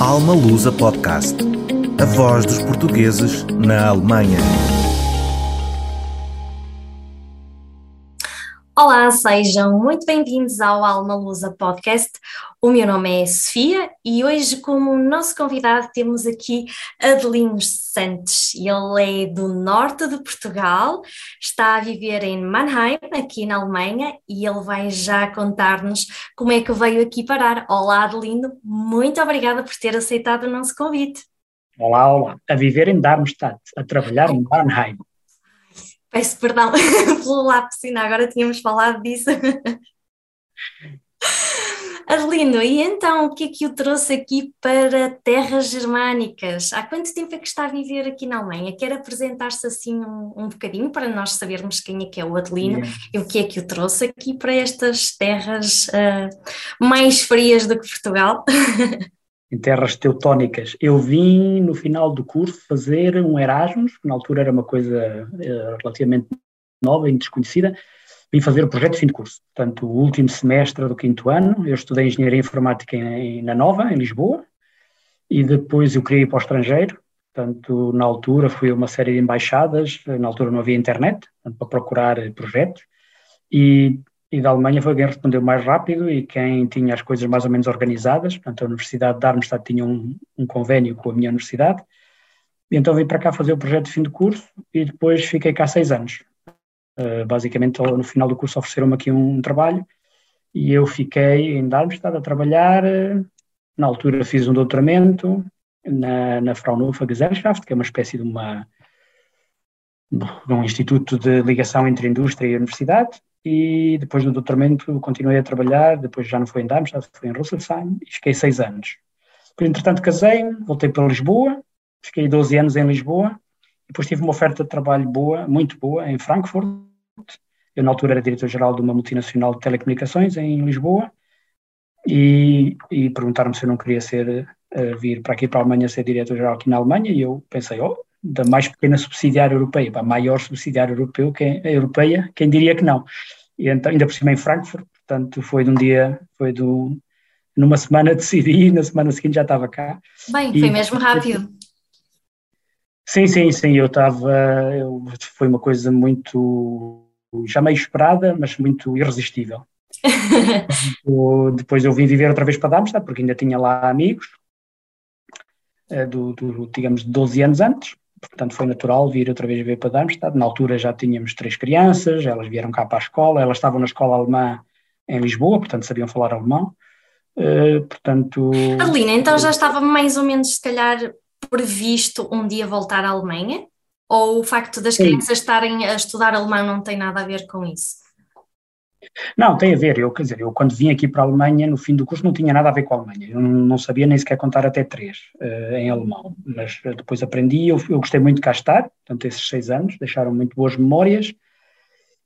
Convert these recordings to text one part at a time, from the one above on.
Alma Lusa Podcast. A voz dos portugueses na Alemanha. Olá, sejam muito bem-vindos ao Alma Lusa Podcast. O meu nome é Sofia e hoje, como nosso convidado, temos aqui Adelino Santos. Ele é do norte de Portugal, está a viver em Mannheim, aqui na Alemanha, e ele vai já contar-nos como é que veio aqui parar. Olá, Adelino, muito obrigada por ter aceitado o nosso convite. Olá, olá. A viver em Darmstadt, a trabalhar em Mannheim. Peço perdão pelo lápis, agora tínhamos falado disso. Adelino, e então o que é que o trouxe aqui para terras germânicas? Há quanto tempo é que está a viver aqui na Alemanha? Quer apresentar-se assim um, um bocadinho para nós sabermos quem é que é o Adelino yeah. e o que é que o trouxe aqui para estas terras uh, mais frias do que Portugal? em terras teutónicas. Eu vim no final do curso fazer um Erasmus, que na altura era uma coisa uh, relativamente nova e desconhecida. Vim fazer o projeto de fim de curso, portanto, o último semestre do quinto ano. Eu estudei Engenharia Informática em, na Nova, em Lisboa, e depois eu queria ir para o estrangeiro. Portanto, na altura fui a uma série de embaixadas, na altura não havia internet, portanto, para procurar projetos, e e da Alemanha foi quem respondeu mais rápido e quem tinha as coisas mais ou menos organizadas. Portanto, a Universidade de Darmstadt tinha um, um convênio com a minha universidade. E então vim para cá fazer o projeto de fim de curso e depois fiquei cá seis anos. Uh, basicamente, no final do curso ofereceram-me aqui um, um, trabalho e eu fiquei em Darmstadt a trabalhar. Na altura fiz um doutoramento na, na Fraunhofer Gesellschaft, que é uma espécie de uma de um instituto de ligação entre indústria e universidade e depois do doutoramento continuei a trabalhar, depois já não foi em Darmstadt, foi em Rüsselsheim e fiquei seis anos. Depois, entretanto, casei, voltei para Lisboa, fiquei 12 anos em Lisboa, depois tive uma oferta de trabalho boa, muito boa, em Frankfurt. Eu, na altura, era diretor-geral de uma multinacional de telecomunicações em Lisboa e, e perguntaram-me se eu não queria ser, uh, vir para aqui para a Alemanha ser diretor-geral aqui na Alemanha e eu pensei, oh, da mais pequena subsidiária europeia para a maior subsidiária europeia, quem diria que não? E então, ainda por cima em Frankfurt, portanto, foi de um dia, foi de um, numa semana decidi e na semana seguinte já estava cá. Bem, e, foi mesmo rápido. Sim, sim, sim, eu estava, foi uma coisa muito, já meio esperada, mas muito irresistível. Depois eu vim viver outra vez para Darmstadt, porque ainda tinha lá amigos, eh, do, do, digamos, de 12 anos antes, portanto foi natural vir outra vez ver para Darmstadt. Na altura já tínhamos três crianças, elas vieram cá para a escola, elas estavam na escola alemã em Lisboa, portanto sabiam falar alemão. Uh, portanto. Adelina, então já estava mais ou menos, se calhar, previsto um dia voltar à Alemanha? Ou o facto das crianças estarem a estudar alemão não tem nada a ver com isso? Não, tem a ver. Eu, quer dizer, eu quando vim aqui para a Alemanha, no fim do curso, não tinha nada a ver com a Alemanha. Eu não sabia nem sequer contar até três uh, em alemão. Mas uh, depois aprendi, eu, eu, gostei muito de cá estar, portanto, esses seis anos deixaram muito boas memórias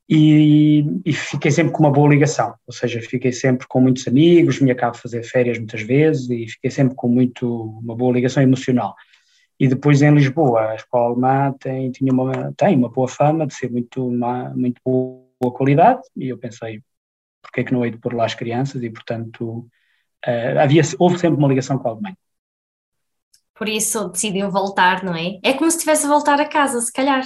e, e, fiquei sempre com uma boa ligação. Ou seja, fiquei sempre com muitos amigos, vinha cá fazer férias muitas vezes e fiquei sempre com muito, uma boa ligação emocional. E depois em Lisboa, a escola alemã tem, tinha uma, tem uma boa fama de ser muito, uma, muito boa boa qualidade e eu pensei, porque é que não hei de pôr lá as crianças e, portanto, uh, havia, houve sempre uma ligação com a Alemanha. Por isso decidiu voltar, não é? É como se estivesse a voltar a casa, se calhar.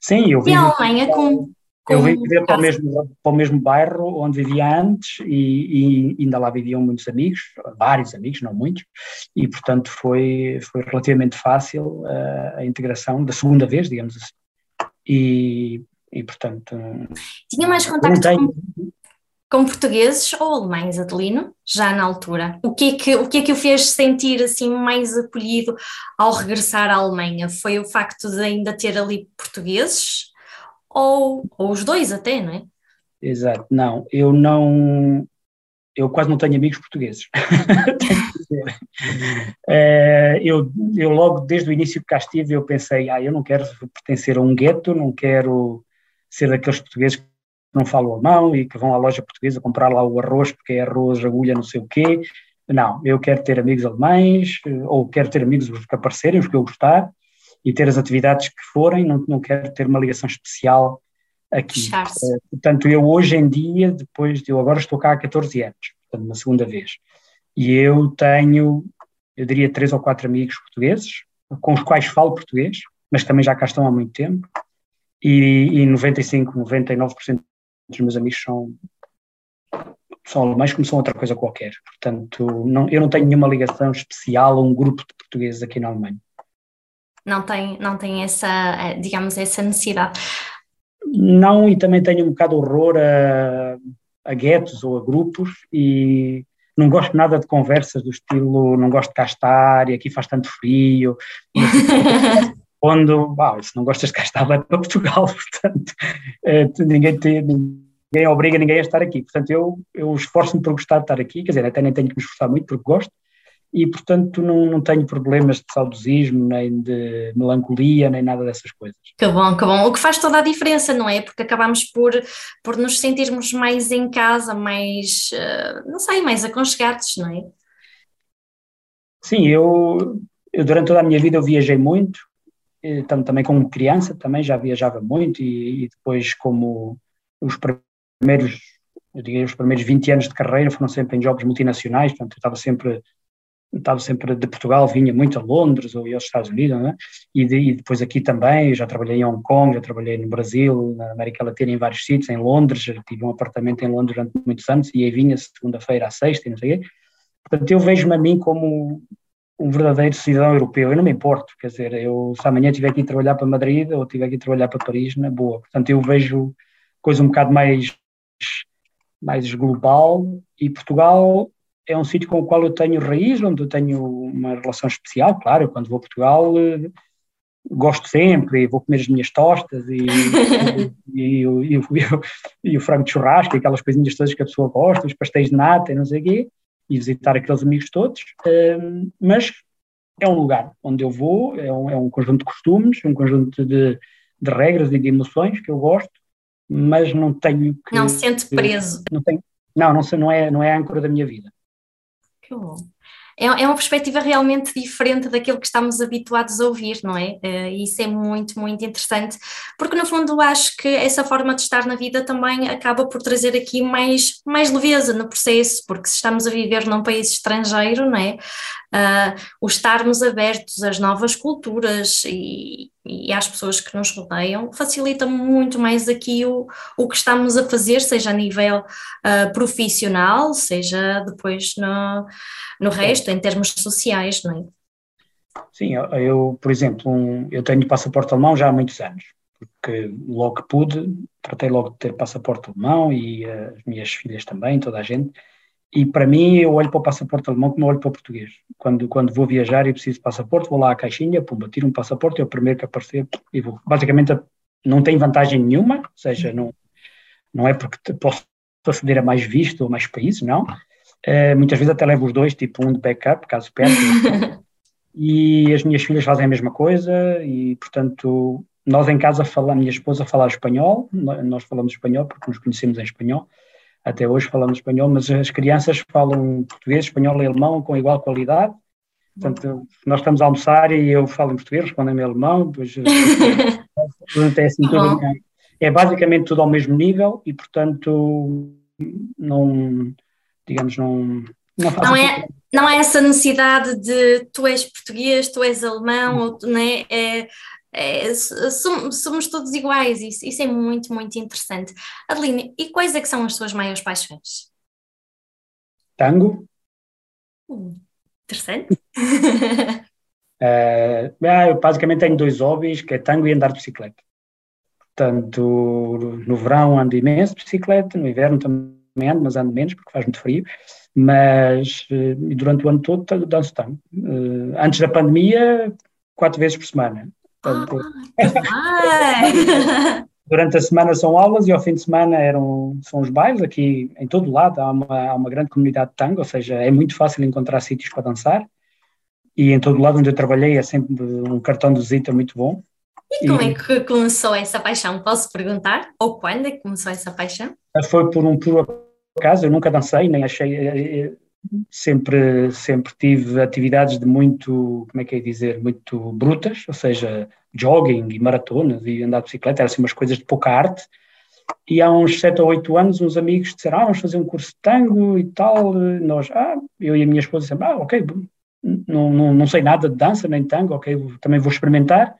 Sim, eu vim. E a Alemanha com. Eu vim viver para o, mesmo, para o mesmo bairro onde vivia antes e, e, ainda lá viviam muitos amigos, vários amigos, não muitos, e portanto foi, foi relativamente fácil uh, a integração da segunda vez, digamos assim. E, e portanto. Tinha mais contacto com, com, portugueses ou alemães, Adelino, já na altura? O que, é que, o que é que o fez sentir assim mais acolhido ao regressar à Alemanha? Foi o facto de ainda ter ali portugueses ou, ou os dois até, não é? Exato, não, eu não, eu quase não tenho amigos portugueses. é, eu, eu logo desde o início que cá estive eu pensei, ah, eu não quero pertencer a um gueto, não quero ser daqueles portugueses que não falam alemão e que vão à loja portuguesa comprar lá o arroz porque é arroz, agulha, não sei o quê. Não, eu quero ter amigos alemães ou quero ter amigos que aparecerem, os que eu gostar e ter as atividades que forem, não, não quero ter uma ligação especial aqui. Uh, portanto, eu hoje em dia, depois de eu agora estou cá há 14 anos, portanto, uma segunda vez, e eu tenho eu diria, três ou quatro amigos portugueses, com os quais falo português, mas também já cá estão há muito tempo, e, e 95, 99% dos meus amigos são, são alemães como são outra coisa qualquer. Portanto, não, eu não tenho nenhuma ligação especial a um grupo de portugueses aqui na Alemanha. Não tem, não tem essa, eh, digamos, essa necessidade. Não, e também tenho um bocado horror a, a guetos ou a grupos e não gosto nada de conversas do estilo não gosto de cá estar e aqui faz tanto frio. quando, ah, se não gostas de cá estar, vai para Portugal, portanto, eh, ninguém, te, ninguém obriga ninguém a estar aqui. Portanto, eu, eu esforço-me por gostar de estar aqui, quer dizer, até nem tenho que me esforçar muito porque gosto, e portanto não, não tenho problemas de saudosismo, nem de melancolia, nem nada dessas coisas. Que bom, que bom. O que faz toda a diferença, não é? Porque acabamos por, por nos sentirmos mais em casa, mais, uh, não sei, mais aconchegados, não é? Sim, eu, eu durante toda a minha vida eu viajei muito, também como criança também já viajava muito e, e depois como os primeiros, eu diria, os primeiros 20 anos de carreira foram sempre em jogos multinacionais, portanto eu estava sempre estava sempre de Portugal, vinha muito a Londres ou aos Estados Unidos, né? e, de, e, depois aqui também, já trabalhei em Hong Kong, já trabalhei no Brasil, na América Latina, em vários sítios, em Londres, tive um apartamento em Londres durante muitos anos, e aí vinha segunda-feira à sexta, e não sei o quê. Portanto, eu vejo-me a mim como um verdadeiro cidadão europeu, eu não me importo, quer dizer, eu se amanhã tiver aqui a trabalhar para Madrid ou tiver aqui a trabalhar para Paris, na boa. Portanto, eu vejo coisa um bocado mais mais global e Portugal é um sítio com o qual eu tenho raiz, onde eu tenho uma relação especial, claro, quando vou a Portugal eh, gosto sempre, vou comer as minhas tostas e, e, e, e, e, o frango de churrasco, aquelas coisinhas todas que a pessoa gosta, os pastéis de nata e não sei o quê, e visitar aqueles amigos todos, mas é um lugar onde eu vou, é um, é um conjunto de costumes, um conjunto de, de regras e de emoções que eu gosto, mas não tenho que... Não se sente preso. Não, tenho, não, não, não, é, não é a âncora da minha vida. Que bom. É, é uma perspectiva realmente diferente daquilo que estamos habituados a ouvir, não é? Uh, isso é muito, muito interessante, porque no fundo acho que essa forma de estar na vida também acaba por trazer aqui mais, mais leveza no processo, porque se estamos a viver num país estrangeiro, não é? Uh, o estarmos abertos às novas culturas e, e às pessoas que nos rodeiam facilita muito mais aqui o, o que estamos a fazer, seja a nível uh, profissional, seja depois no, no resto, em termos sociais, não é? Sim, eu, eu por exemplo, um, eu tenho passaporte alemão já há muitos anos, porque logo que pude, tratei logo de ter passaporte alemão e uh, as minhas filhas também, toda a gente, e para mim, eu olho para o passaporte alemão como olho para o português. Quando, quando vou viajar e preciso de passaporte, vou lá à caixinha, pumba, tiro um passaporte, é o primeiro que aparecer e vou. Basicamente, não tem vantagem nenhuma, ou seja, não, não é porque posso aceder a mais visto ou mais países, não. Uh, muitas vezes até levo os dois, tipo um de backup, caso perca. e as minhas filhas fazem a mesma coisa e, portanto, nós em casa falamos, minha esposa fala espanhol, nós falamos espanhol porque nos conhecemos em espanhol, até hoje falamos espanhol, mas as crianças falam português, espanhol e alemão com igual qualidade. Portanto, nós estamos a almoçar e eu falo em português, respondem-me em alemão, depois é, assim, tudo, é basicamente tudo ao mesmo nível e, portanto, não, digamos, não, não, não é, não é essa necessidade de tu és português, tu és alemão, ou, né? é, é, somos, somos, todos iguais, isso, isso é muito, muito interessante. Adeline, e quais é que são as suas maiores paixões? Tango. Uh, interessante. uh, eu basicamente tenho dois hobbies, que é tango e andar de bicicleta. Portanto, no verão ando imenso de bicicleta, no inverno também ando, mas ando menos porque faz muito frio. Mas uh, durante o ano todo danço tango. Uh, antes da pandemia, quatro vezes por semana. Portanto, ah, durante a semana são aulas e ao fim de semana eram, são os bailes. Aqui em todo lado há uma, há uma grande comunidade de tango, ou seja, é muito fácil encontrar sítios para dançar. E em todo lado onde eu trabalhei é sempre um cartão de visita muito bom. E como e, é que começou essa paixão? Posso perguntar? Ou quando é que começou essa paixão? Foi por um por acaso, eu nunca dancei, nem achei sempre, sempre tive atividades de muito, como é que é dizer, muito brutas, ou seja, jogging e maratonas e andar de bicicleta, eram assim umas coisas de pouca arte. E há uns 7 ou 8 anos, uns amigos disseram: Ah, vamos fazer um curso de tango e tal. Nós, ah, eu e a minha esposa dissemos: Ah, ok, não, não, não sei nada de dança nem de tango, ok, também vou experimentar.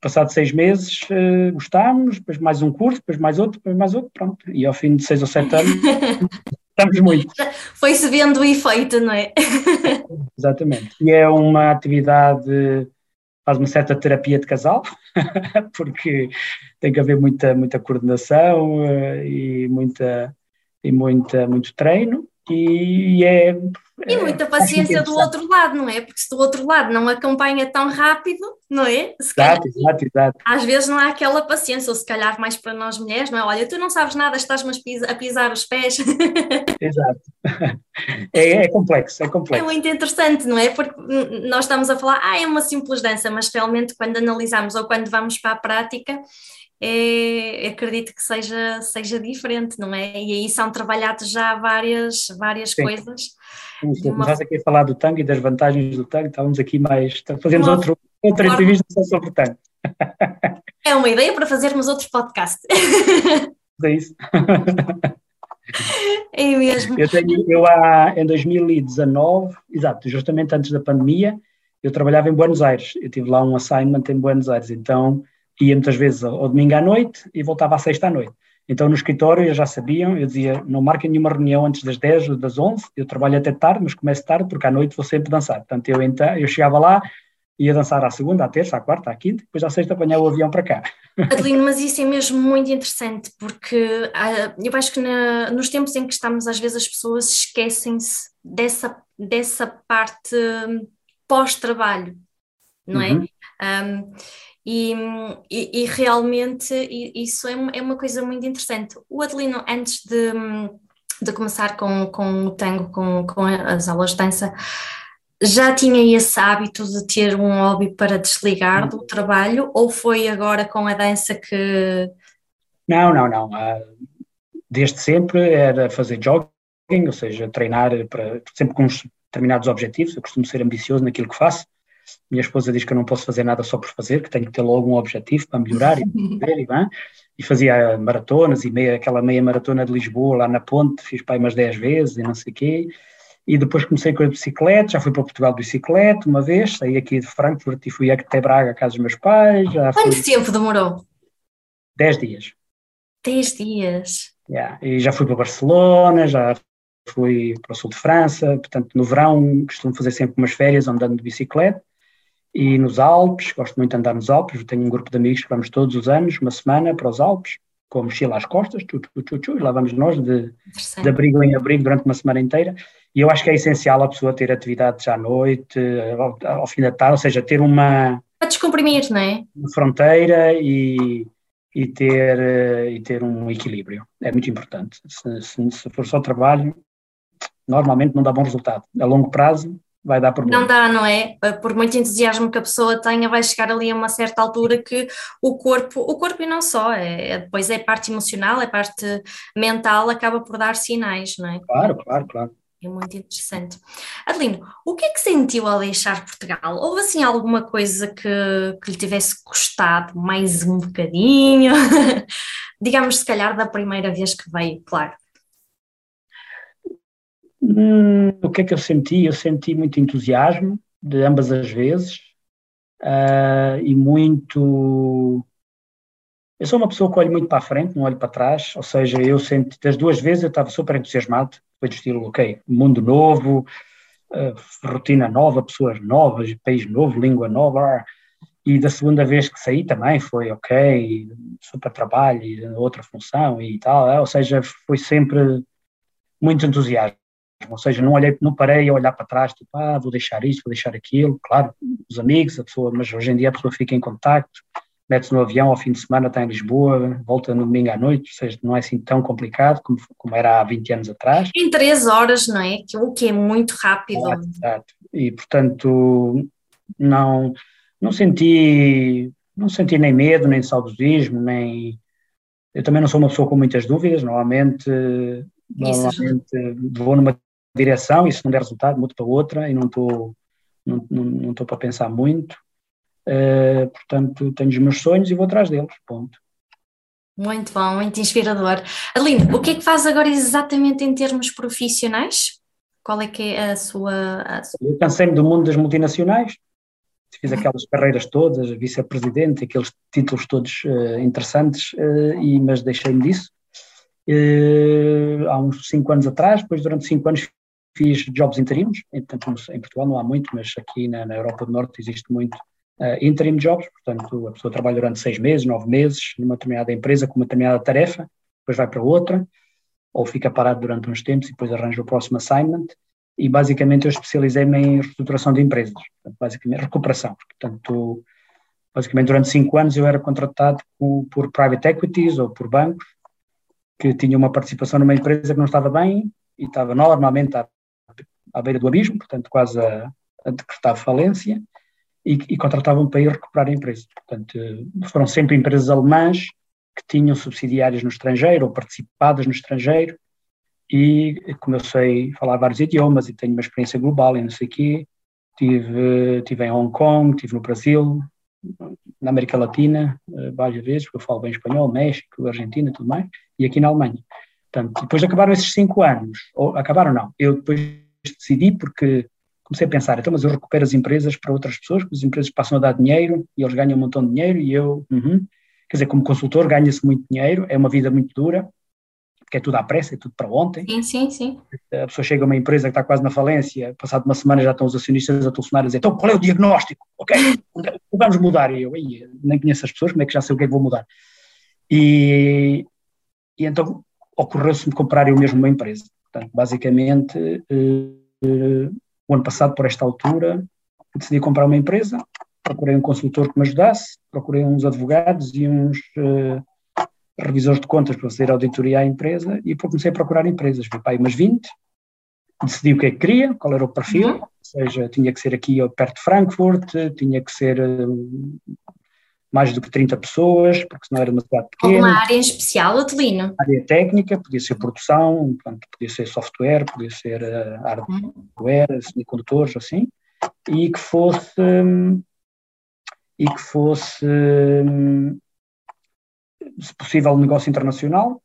Passado seis meses uh, gostámos, depois mais um curso, depois mais outro, depois mais outro, pronto. E ao fim de seis ou sete anos estamos muito. Foi-se vendo o efeito, não é? Exatamente. E é uma atividade, faz uma certa terapia de casal, porque tem que haver muita, muita coordenação uh, e, muita, e muita, muito treino, e é e muita paciência do outro lado, não é? Porque se do outro lado não acompanha tão rápido, não é? Se exato, calhar, exato, exato. Às vezes não há aquela paciência, ou se calhar mais para nós mulheres, não é? Olha, tu não sabes nada, estás-me a pisar os pés. Exato. É, é, complexo, é complexo. É muito interessante, não é? Porque nós estamos a falar, ah, é uma simples dança, mas realmente quando analisamos ou quando vamos para a prática, é, acredito que seja, seja diferente, não é? E aí são trabalhados já várias, várias Sim. coisas. Sim, uma... Nós aqui a falar do tango e das vantagens do tango, estávamos aqui mais. Fazemos uma... outro, outra uma... entrevista sobre o tango. É uma ideia para fazermos outro podcast. É isso. É mesmo. Eu, tenho, eu há, em 2019, exato, justamente antes da pandemia, eu trabalhava em Buenos Aires. Eu tive lá um assignment em Buenos Aires, então ia muitas vezes ao, domingo à noite e voltava à sexta à noite. Então no escritório eles já sabiam, eu dizia, não marquem nenhuma reunião antes das 10 ou das 11, eu trabalho até tarde, mas começo tarde porque à noite vou sempre dançar. Portanto, eu, então, eu chegava lá, ia dançar à segunda, à terça, à quarta, à quinta, depois à sexta apanhava o avião para cá. Adelino, mas isso é mesmo muito interessante, porque uh, eu acho que na, nos tempos em que estamos, às vezes as pessoas esquecem-se dessa, dessa parte hum, pós-trabalho, não é? uhum. é? Um, e, e, e, realmente isso é uma, é uma coisa muito interessante. O Adelino, antes de, de começar com, com o tango, com, com as aulas de dança, já tinha esse hábito de ter um hobby para desligar do trabalho ou foi agora com a dança que. Não, não, não. Ah, desde sempre era fazer jogging, ou seja, treinar para, sempre com determinados objetivos. Eu costumo ser ambicioso naquilo que faço. Minha esposa diz que eu não posso fazer nada só por fazer, que tenho que ter logo um objetivo para melhorar e, fazer, e, bem, e fazia maratonas e meia, aquela meia maratona de Lisboa lá na ponte, fiz aí umas 10 vezes e não sei o quê. E depois comecei com a bicicleta, já fui para Portugal de bicicleta uma vez, saí aqui de Frankfurt e fui até Braga, à casa dos meus pais. Quanto fui... tempo demorou? 10 dias. 10 dias. Yeah. E já fui para Barcelona, já fui para o sul de França, portanto no verão costumo fazer sempre umas férias andando de bicicleta e nos Alpes, gosto muito de andar nos Alpes, tenho um grupo de amigos que vamos todos os anos, uma semana para os Alpes, com a mochila às costas, tchu, tchu, tchu, e lá vamos nós de, de abrigo em abrigo durante uma semana inteira, e eu acho que é essencial a pessoa ter atividades à noite, ao, ao fim da tarde, ou seja, ter uma... A descomprimir, não é? Fronteira e, e, ter, e ter um equilíbrio, é muito importante. Se, se, se for só trabalho, normalmente não dá bom resultado. A longo prazo, vai dar problema. Não dá, não é? Por muito entusiasmo que a pessoa tenha, vai chegar ali a uma certa altura que o corpo, o corpo e não só, é, é depois é parte emocional, é parte mental, acaba por dar sinais, não é? Claro, claro, claro. É muito interessante. Adelino, o que é que sentiu ao deixar Portugal? Houve assim alguma coisa que, que lhe tivesse custado mais um bocadinho? Digamos, se calhar, da primeira vez que veio, claro. Hum, o que é que eu senti? Eu senti muito entusiasmo de ambas as vezes uh, e muito. Eu sou uma pessoa que olho muito para a frente, não olho para trás, ou seja, eu senti, das duas vezes eu estava super entusiasmado, foi do estilo, ok, mundo novo, uh, rotina nova, pessoas novas, país novo, língua nova, e da segunda vez que saí também foi ok, super trabalho, outra função e tal, ou seja, foi sempre muito entusiasmo ou seja, não olhei, não parei a olhar para trás, tipo, ah, vou deixar isto, vou deixar aquilo, claro, os amigos, a pessoa, mas hoje em dia a pessoa fica em contacto, mete-se no avião ao fim de semana, está em Lisboa, volta no domingo à noite, ou seja, não é assim tão complicado como, como era há 20 anos atrás. Em três horas, não é? O que é muito rápido. Exato, exato. E, portanto, não, não senti, não senti nem medo, nem saudosismo, nem... Eu também não sou uma pessoa com muitas dúvidas, normalmente, normalmente vou numa direção e se não der resultado mudo para outra e não estou não, não, não estou para pensar muito uh, portanto tenho os meus sonhos e vou atrás deles, ponto muito bom, muito inspirador. Aline, o que é que faz agora exatamente em termos profissionais? Qual é que é a sua... A sua... Eu cansei-me do mundo das multinacionais, fiz aquelas carreiras todas, vice-presidente, aqueles títulos todos uh, interessantes, uh, e, mas deixei-me disso. Uh, há uns cinco anos atrás, depois durante cinco anos fiz jobs interinos, portanto em Portugal não há muito, mas aqui na, na Europa do Norte existe muito uh, interim jobs, portanto a pessoa trabalha durante seis meses, nove meses numa determinada empresa com uma determinada tarefa, depois vai para outra, ou fica parado durante uns tempos e depois arranja o próximo assignment, e basicamente eu especializei-me em reestruturação de empresas, portanto, basicamente recuperação, portanto basicamente durante cinco anos eu era contratado por, por private equities ou por bancos que tinham uma participação numa empresa que não estava bem e estava normalmente à, à beira do abismo, portanto quase a, a decretar falência, e, e contratavam para ir recuperar a empresa. Portanto, foram sempre empresas alemãs que tinham subsidiárias no estrangeiro ou participadas no estrangeiro, e como eu sei falar vários idiomas e tenho uma experiência global e não sei o quê, tive, tive em Hong Kong, tive no Brasil, na América Latina, eh, várias vezes, porque eu falo bem espanhol, México, Argentina, tudo mais, e aqui na Alemanha. Portanto, depois acabaram esses cinco anos, ou acabaram não, eu depois decidi porque comecei a pensar, então, mas eu recupero as empresas para outras pessoas, porque as empresas passam a dar dinheiro e eles ganham um montão de dinheiro e eu, uh -huh. quer dizer, como consultor ganha-se muito dinheiro, é uma vida muito dura, porque é tudo à pressa, é tudo para ontem. Sim, sim, sim. A pessoa chega a uma empresa que está quase na falência, passado uma semana já estão os acionistas a telefonar a dizer, então qual é o diagnóstico? Ok, vamos mudar. E eu, nem conheço as pessoas, como é que já sei o que é que vou mudar? E, e então ocorreu-se-me comprar eu mesmo uma empresa. Portanto, basicamente, eh, o ano passado, por esta altura, decidi comprar uma empresa, procurei um consultor que me ajudasse, procurei uns advogados e uns uh, revisores de contas para fazer auditoria à empresa e comecei a procurar empresas. Para aí umas 20, decidi o que é que queria, qual era o perfil, ou seja, tinha que ser aqui perto de Frankfurt, tinha que ser uh, mais do que 30 pessoas, porque senão era uma cidade pequena. Alguma área em especial, Adelino? Área técnica, podia ser produção, portanto, podia ser software, podia ser uh, hardware, uhum. semicondutores, assim, e que fosse, um, e que fosse, um, se possível, um negócio internacional,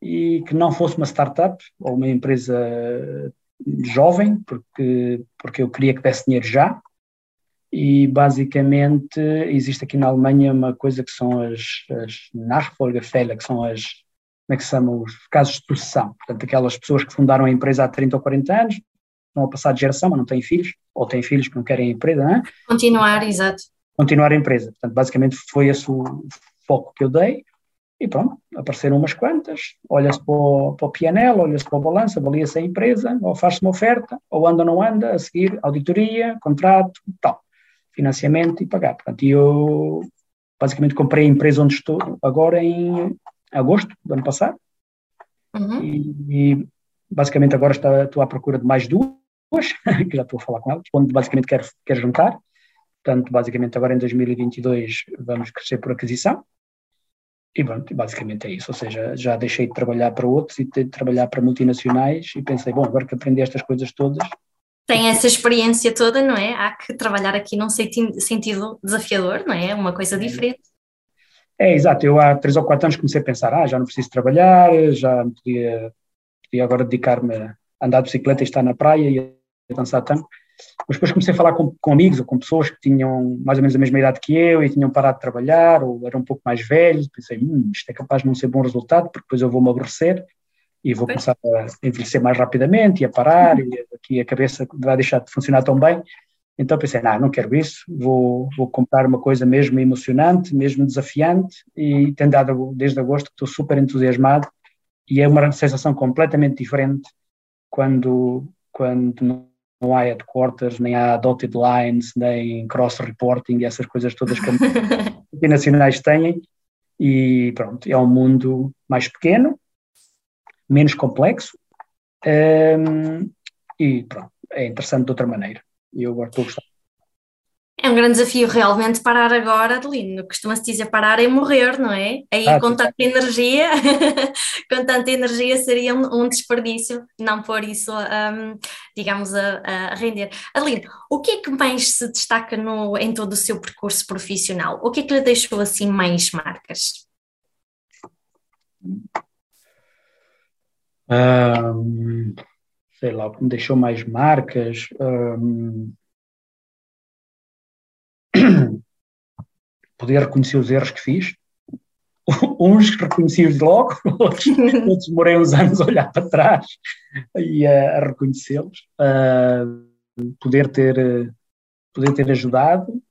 e que não fosse uma startup ou uma empresa jovem, porque, porque eu queria que desse dinheiro já, e basicamente existe aqui na Alemanha uma coisa que são as, as Nachfolgefälle, que são as, como é que se chamam, os casos de sucessão, portanto aquelas pessoas que fundaram a empresa há 30 ou 40 anos, estão a passar de geração, mas não têm filhos, ou têm filhos que não querem a empresa, não é? Continuar, exato. Continuar a empresa, portanto basicamente foi esse o foco que eu dei, e pronto, apareceram umas quantas, olha-se para o, para o PNL, olha-se para o balanço, avalia-se a empresa, ou faz-se uma oferta, ou anda ou não anda, a seguir auditoria, contrato, tal financiamento e pagar. Portanto, eu basicamente comprei a empresa onde estou agora em agosto do ano passado uhum. e, e, basicamente agora está, estou à procura de mais duas, que já estou a falar com elas, onde basicamente quero, quero juntar. Portanto, basicamente agora em 2022 vamos crescer por aquisição. E pronto, basicamente é isso. Ou seja, já deixei de trabalhar para outros e de trabalhar para multinacionais e pensei, bom, agora que aprendi estas coisas todas, tem essa experiência toda, não é? Há que trabalhar aqui num sentido desafiador, não é? Uma coisa diferente. É, exato. Eu há três ou quatro anos comecei a pensar, ah, já não preciso trabalhar, já podia, podia agora dedicar-me a andar de bicicleta e estar na praia e a dançar tanto. Mas depois comecei a falar com, com, amigos ou com pessoas que tinham mais ou menos a mesma idade que eu e tinham parado de trabalhar ou eram um pouco mais velhos. Pensei, hum, isto é capaz de não ser bom resultado porque depois eu vou-me aborrecer e vou começar a envelhecer mais rapidamente e a parar, e aqui a cabeça vai deixar de funcionar tão bem. Então pensei, não, não quero isso, vou, vou comprar uma coisa mesmo emocionante, mesmo desafiante, e tenho dado desde agosto que estou super entusiasmado, e é uma sensação completamente diferente quando, quando não há headquarters, nem há dotted lines, nem cross-reporting, essas coisas todas que as multinacionais têm, e pronto, é um mundo mais pequeno, menos complexo um, e pronto, é interessante de outra maneira. E eu agora estou a gostar. É um grande desafio realmente parar agora, Adelino. Costuma-se dizer parar é morrer, não é? Aí ah, com tanta energia, com tanta energia seria um, um, desperdício não pôr isso, um, digamos, a, a, render. Adelino, o que é que mais se destaca no, em todo o seu percurso profissional? O que é que lhe deixou assim mais marcas? Um, sei lá, o que me deixou mais marcas. Um, poder reconhecer os erros que fiz. Uns reconheci-os logo, outros, outros demorei uns anos a olhar para trás e a, a reconhecê-los. Uh, poder ter poder ter ajudado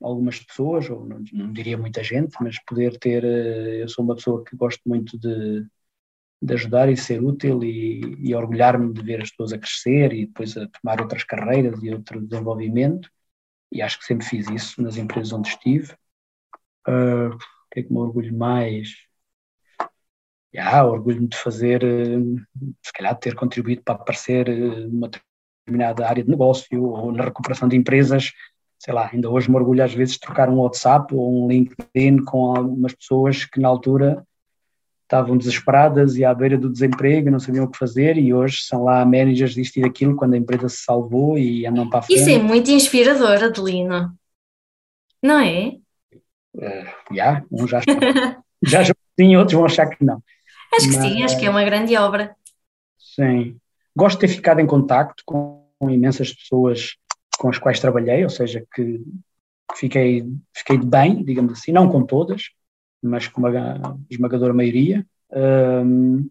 algumas pessoas, ou não, não, diria muita gente, mas poder ter. Eh, eu sou uma pessoa que gosto muito de, de ajudar e ser útil e, e orgulhar-me de ver as pessoas a crescer e depois a tomar outras carreiras e outro desenvolvimento. E acho que sempre fiz isso nas empresas onde estive. Uh, o que é que me orgulho mais? Yeah, orgulho-me de fazer, eh, se calhar, ter contribuído para aparecer numa determinada área de negócio ou na recuperação de empresas. Sei lá, ainda hoje me orgulho às vezes de trocar um WhatsApp ou um LinkedIn com algumas pessoas que na altura estavam desesperadas e à beira do desemprego, não sabiam o que fazer e hoje são lá managers disto e daquilo quando a empresa se salvou e andam para a frente. Isso é muito inspirador, Adelino. Não é? Uh, yeah, uns já, já sim, outros vão achar que não. Acho que Mas, sim, acho que é uma grande obra. Sim, Gosto de ter ficado em contacto com, com imensas pessoas com as quais trabalhei, ou seja, que, que fiquei, fiquei de bem, digamos assim, não com todas, mas com uma esmagadora maioria. Um,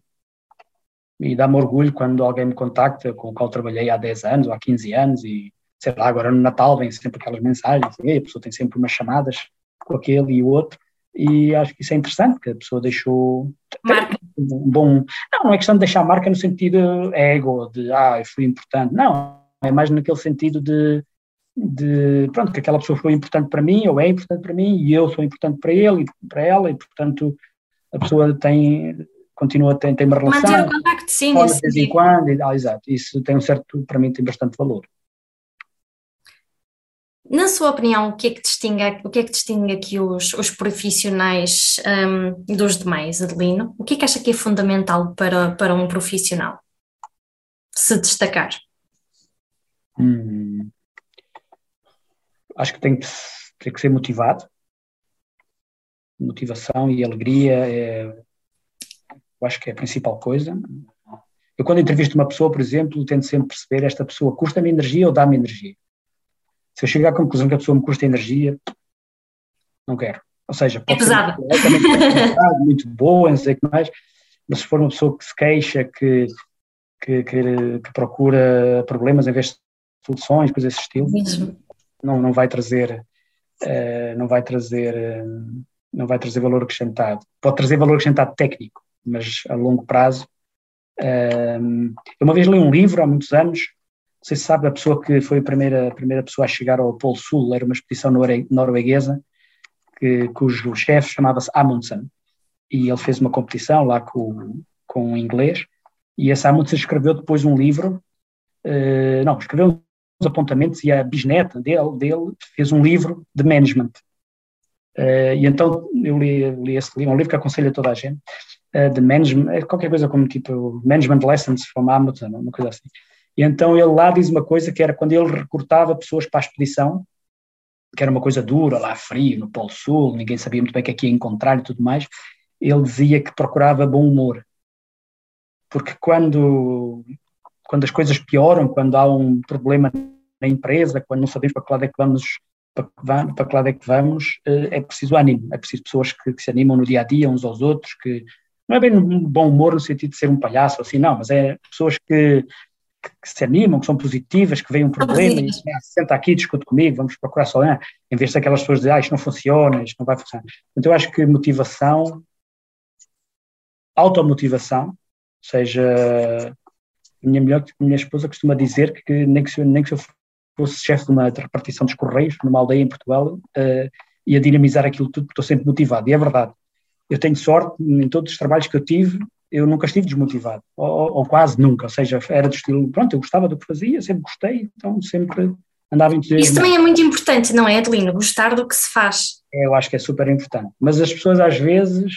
e dá-me orgulho quando alguém me contacta com o qual trabalhei há 10 anos ou há 15 anos e, sei lá, agora no Natal vem sempre aquelas mensagens, e a pessoa tem sempre umas chamadas com aquele e o outro, e acho que isso é interessante, que a pessoa deixou marca. um bom. Não, não é questão de deixar marca no sentido ego, de ah, eu fui importante. Não, é mais naquele sentido de, de pronto, que aquela pessoa foi importante para mim, ou é importante para mim, e eu sou importante para ele e para ela, e portanto a pessoa tem, continua a ter, tem uma relação. Manter o contacto, sim, de vez em quando, e, ah, exato, isso tem um certo, para mim tem bastante valor. Na sua opinião, o que é que distingue, o que é que distingue aqui os, os profissionais um, dos demais, Adelino? O que é que acha que é fundamental para, para um profissional se destacar? Hum, acho que tem que, tem que ser motivado. Motivação e alegria é, eu acho que é a principal coisa. Eu, quando entrevisto uma pessoa, por exemplo, tento sempre perceber esta pessoa custa-me energia ou dá-me energia se eu chegar à conclusão que a pessoa me custa energia, não quero. Ou seja, pode é. Ser muito boa, não sei o que mais, mas se for uma pessoa que se queixa, que, que, que, que procura problemas em vez de soluções, coisas desse estilo, não, não vai trazer, uh, não vai trazer, uh, não vai trazer valor acrescentado. Pode trazer valor acrescentado técnico, mas a longo prazo. Uh, eu uma vez li um livro há muitos anos não sei se sabe, a pessoa que foi a primeira, a primeira pessoa a chegar ao Polo Sul, era uma expedição norueguesa, que, cujo chefe chamava-se Amundsen, e ele fez uma competição lá com, com inglês, e esse Amundsen escreveu depois um livro, uh, não, escreveu apontamentos, e a bisneta dele, dele fez um livro de management. Uh, e então eu li, li esse livro, um livro que aconselho a toda a gente, uh, de management, é qualquer coisa como tipo Management Lessons from Amundsen, uma coisa assim. E então ele lá diz uma coisa que era quando ele recrutava pessoas para a expedição, que era uma coisa dura, lá frio, no Polo Sul, ninguém sabia muito bem o que é que ia encontrar e tudo mais, ele dizia que procurava bom humor. Porque quando, quando as coisas pioram, quando há um problema na empresa, quando não sabemos para que lado é que vamos, para, que lado é que vamos, eh, é preciso ânimo, é preciso pessoas que, que se animam no dia a dia uns aos outros, que não é bem um bom humor no sentido de ser um palhaço assim, não, mas é pessoas que que se animam, que são positivas, que veem um problema e né, senta aqui, discute comigo, vamos procurar só, né? em vez daquelas pessoas dizer, ah, isto não funciona, isto não vai funcionar. Então eu acho que motivação, automotivação, ou seja, minha, melhor, a minha esposa costuma dizer que nem que se, nem que eu fosse chefe de uma repartição dos Correios, numa aldeia em Portugal, uh, ia dinamizar aquilo tudo, porque estou sempre motivado, e é verdade. Eu tenho sorte, em todos os trabalhos que eu tive, eu nunca estive desmotivado, ou, ou, quase nunca, ou seja, era do estilo, pronto, eu gostava do que fazia, sempre gostei, então sempre andava entusiasmado. Isso também é muito importante, não é, Adelino? Gostar do que se faz. É, eu acho que é super importante, mas as pessoas às vezes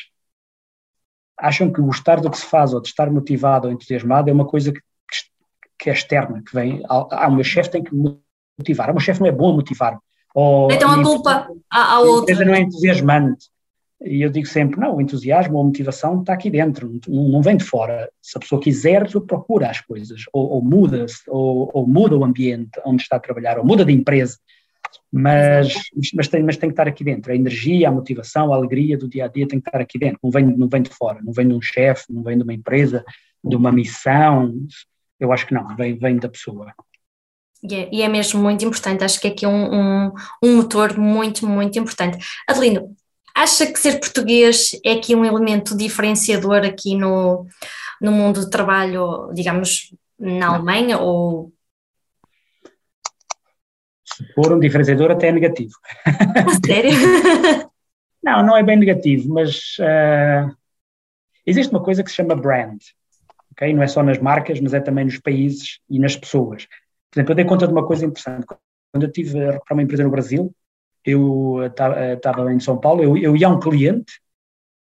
acham que gostar do que se faz ou de estar motivado ou entusiasmado é uma coisa que, que é externa, que vem, ah, o meu chefe tem que me motivar, o meu chefe não é bom a motivar. Ou, então a culpa ao outro. A não é entusiasmante. E eu digo sempre, não, o entusiasmo ou a motivação está aqui dentro, não, não vem de fora. Se a pessoa quiser, a pessoa procura as coisas, ou, ou muda-se, ou, ou, muda o ambiente onde está a trabalhar, ou muda de empresa. Mas, mas, tem, mas tem que estar aqui dentro. A energia, a motivação, a alegria do dia a dia tem que estar aqui dentro. Não vem, não vem de fora, não vem de um chefe, não vem de uma empresa, de uma missão. Eu acho que não, vem, vem da pessoa. E é, e é mesmo muito importante, acho que aqui é um, um, um motor muito, muito importante. Adelino, acha que ser português é aqui um elemento diferenciador aqui no, no mundo do trabalho, digamos, na Alemanha ou se for um diferenciador até é negativo. Sério? não, não é bem negativo, mas uh, existe uma coisa que se chama brand, ok? Não é só nas marcas, mas é também nos países e nas pessoas. Por exemplo, eu dei conta de uma coisa interessante. Quando eu tive a recuperar uma empresa no Brasil, eu estava em São Paulo, eu, eu ia a um cliente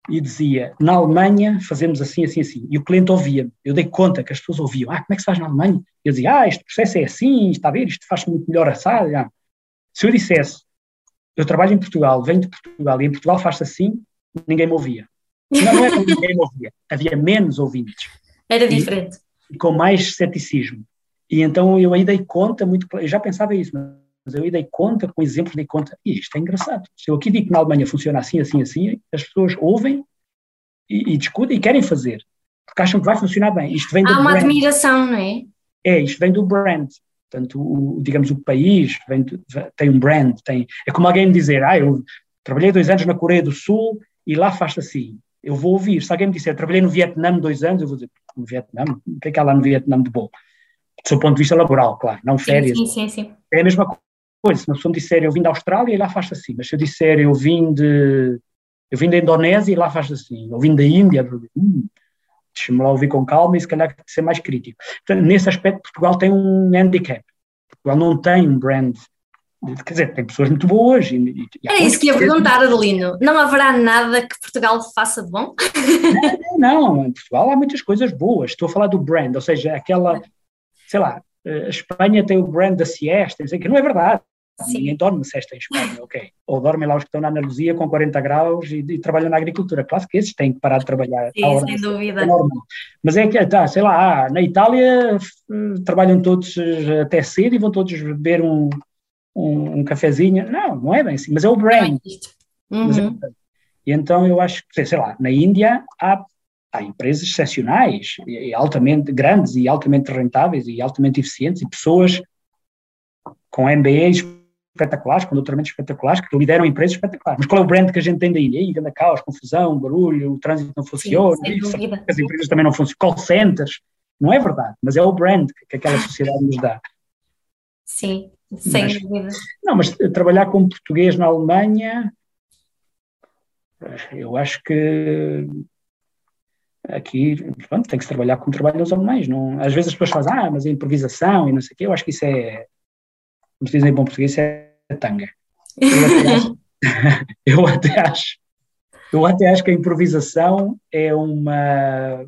e dizia, na Alemanha fazemos assim, assim, assim. E o cliente ouvia Eu dei conta que as pessoas ouviam. Ah, como é que se faz na Alemanha? Eu dizia, ah, este processo é assim, está a ver, isto faz muito melhor assado. Ah. Se eu dissesse, eu trabalho em Portugal, venho de Portugal e em Portugal faz-se assim, ninguém me ouvia. Não, não é que ninguém me ouvia, havia menos ouvintes. Era diferente. E, com mais ceticismo. E então eu aí dei conta, muito, eu já pensava isso, mas eu aí dei conta, com exemplos dei conta, e isto é engraçado. Se eu aqui digo que na Alemanha funciona assim, assim, assim, as pessoas ouvem e, e discutem e querem fazer, porque acham que vai funcionar bem. Isto vem Há uma brand. admiração, não é? É, isto vem do brand. Portanto, o, digamos, o país vem, tem um brand, tem, é como alguém me dizer, ah, eu trabalhei dois anos na Coreia do Sul e lá faz assim. Eu vou ouvir. Se alguém me disser, trabalhei no Vietnã dois anos, eu vou dizer, no Vietnã? O que é que há lá no Vietnã de bom? Do seu ponto de vista laboral, claro, não férias. Sim, sim, sim. É a mesma coisa. Se uma pessoa me disser, eu vim da Austrália e lá faz assim. Mas se eu disser, eu vim de eu vim da Indonésia e lá faz assim. Eu vim da Índia, hum, deixa-me lá ouvir com calma e se calhar ser mais crítico. Portanto, nesse aspecto, Portugal tem um handicap. Portugal não tem um brand. Quer dizer, tem pessoas muito boas. E, e é isso que ia perguntar, Adelino. Não haverá nada que Portugal faça de bom? Não, não, em Portugal há muitas coisas boas. Estou a falar do brand, ou seja, aquela, sei lá, a Espanha tem o brand da siesta, que não é verdade. Sim. Ninguém dorme sexta em Espanha, ok. Ou dormem lá os que estão na Andaluzia com 40 graus e, e, trabalham na agricultura. Claro que esses têm que parar de trabalhar. Sim, sem dúvida. É Mas é que, tá, sei lá, na Itália trabalham todos eh, até cedo e vão todos beber um, um, um cafezinho. Não, não é bem assim, mas é o brand. É uhum. É, e então eu acho que, sei lá, na Índia há há empresas excepcionais, e altamente grandes e altamente rentáveis e altamente eficientes e pessoas com MBAs espetaculares, com doutoramentos espetaculares, que lideram empresas espetaculares. Mas qual é o brand que a gente tem daí? Aí, grande caos, confusão, barulho, o trânsito não funciona, Sim, isso, as empresas também não funcionam, call centers. Não é verdade, mas é o brand que aquela sociedade nos dá. Sim, sem mas, dúvida. Não, mas trabalhar como português na Alemanha, eu acho que aqui pronto, tem que se trabalhar como trabalham os alemães. Não, às vezes as pessoas fazem, ah, mas a improvisação e não sei o quê, eu acho que isso é como se dizem em bom português, é tanga. Eu até, acho, eu até acho, eu até acho que a improvisação é uma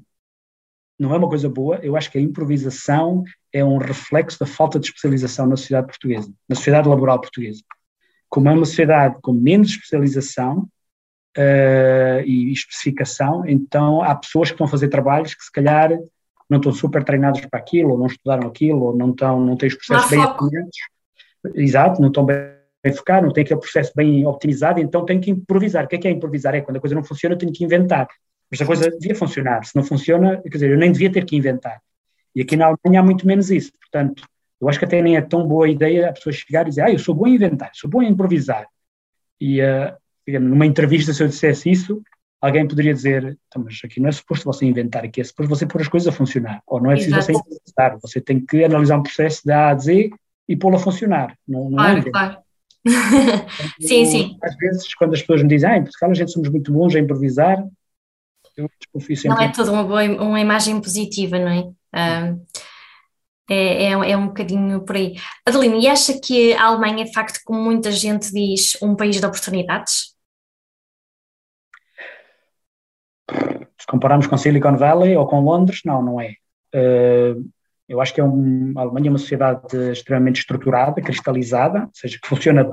não é uma coisa boa, eu acho que a improvisação é um reflexo da falta de especialização na sociedade portuguesa, na sociedade laboral portuguesa. Como é uma sociedade com menos especialização uh, e especificação, então há pessoas que a fazer trabalhos que se calhar não estão super treinados para aquilo, ou não estudaram aquilo, ou não, estão, não têm os processos bem definidos exato, não estão bem focados, não têm aquele processo bem optimizado, então tem que improvisar. O que é que é improvisar? É quando a coisa não funciona, eu tenho que inventar. Mas a coisa devia funcionar. Se não funciona, quer dizer, eu nem devia ter que inventar. E aqui na Alemanha há muito menos isso. Portanto, eu acho que até nem é tão boa ideia a pessoa chegar e dizer, ah, eu sou bom em inventar, sou bom em improvisar. E, uh, digamos, numa entrevista, se eu dissesse isso, alguém poderia dizer, então, mas aqui não é suposto você inventar, aqui é suposto você pôr as coisas a funcionar. Ou não é preciso Exato. você improvisar, você tem que analisar um processo de A a Z e pô-lo a funcionar. Não, não claro, é claro. sim, sim. Às vezes, quando as pessoas me dizem, ah, em Portugal a gente somos muito bons a improvisar, eu desconfio sempre. Não é toda uma, boa, uma imagem positiva, não é? É, é, é, um bocadinho por aí. Adelina, e acha que a Alemanha é, de facto, como muita gente diz, um país de oportunidades? Se compararmos com Silicon Valley ou com Londres, não, não é. Eu acho que é um, a Alemanha é uma sociedade extremamente estruturada, cristalizada, ou seja, que funciona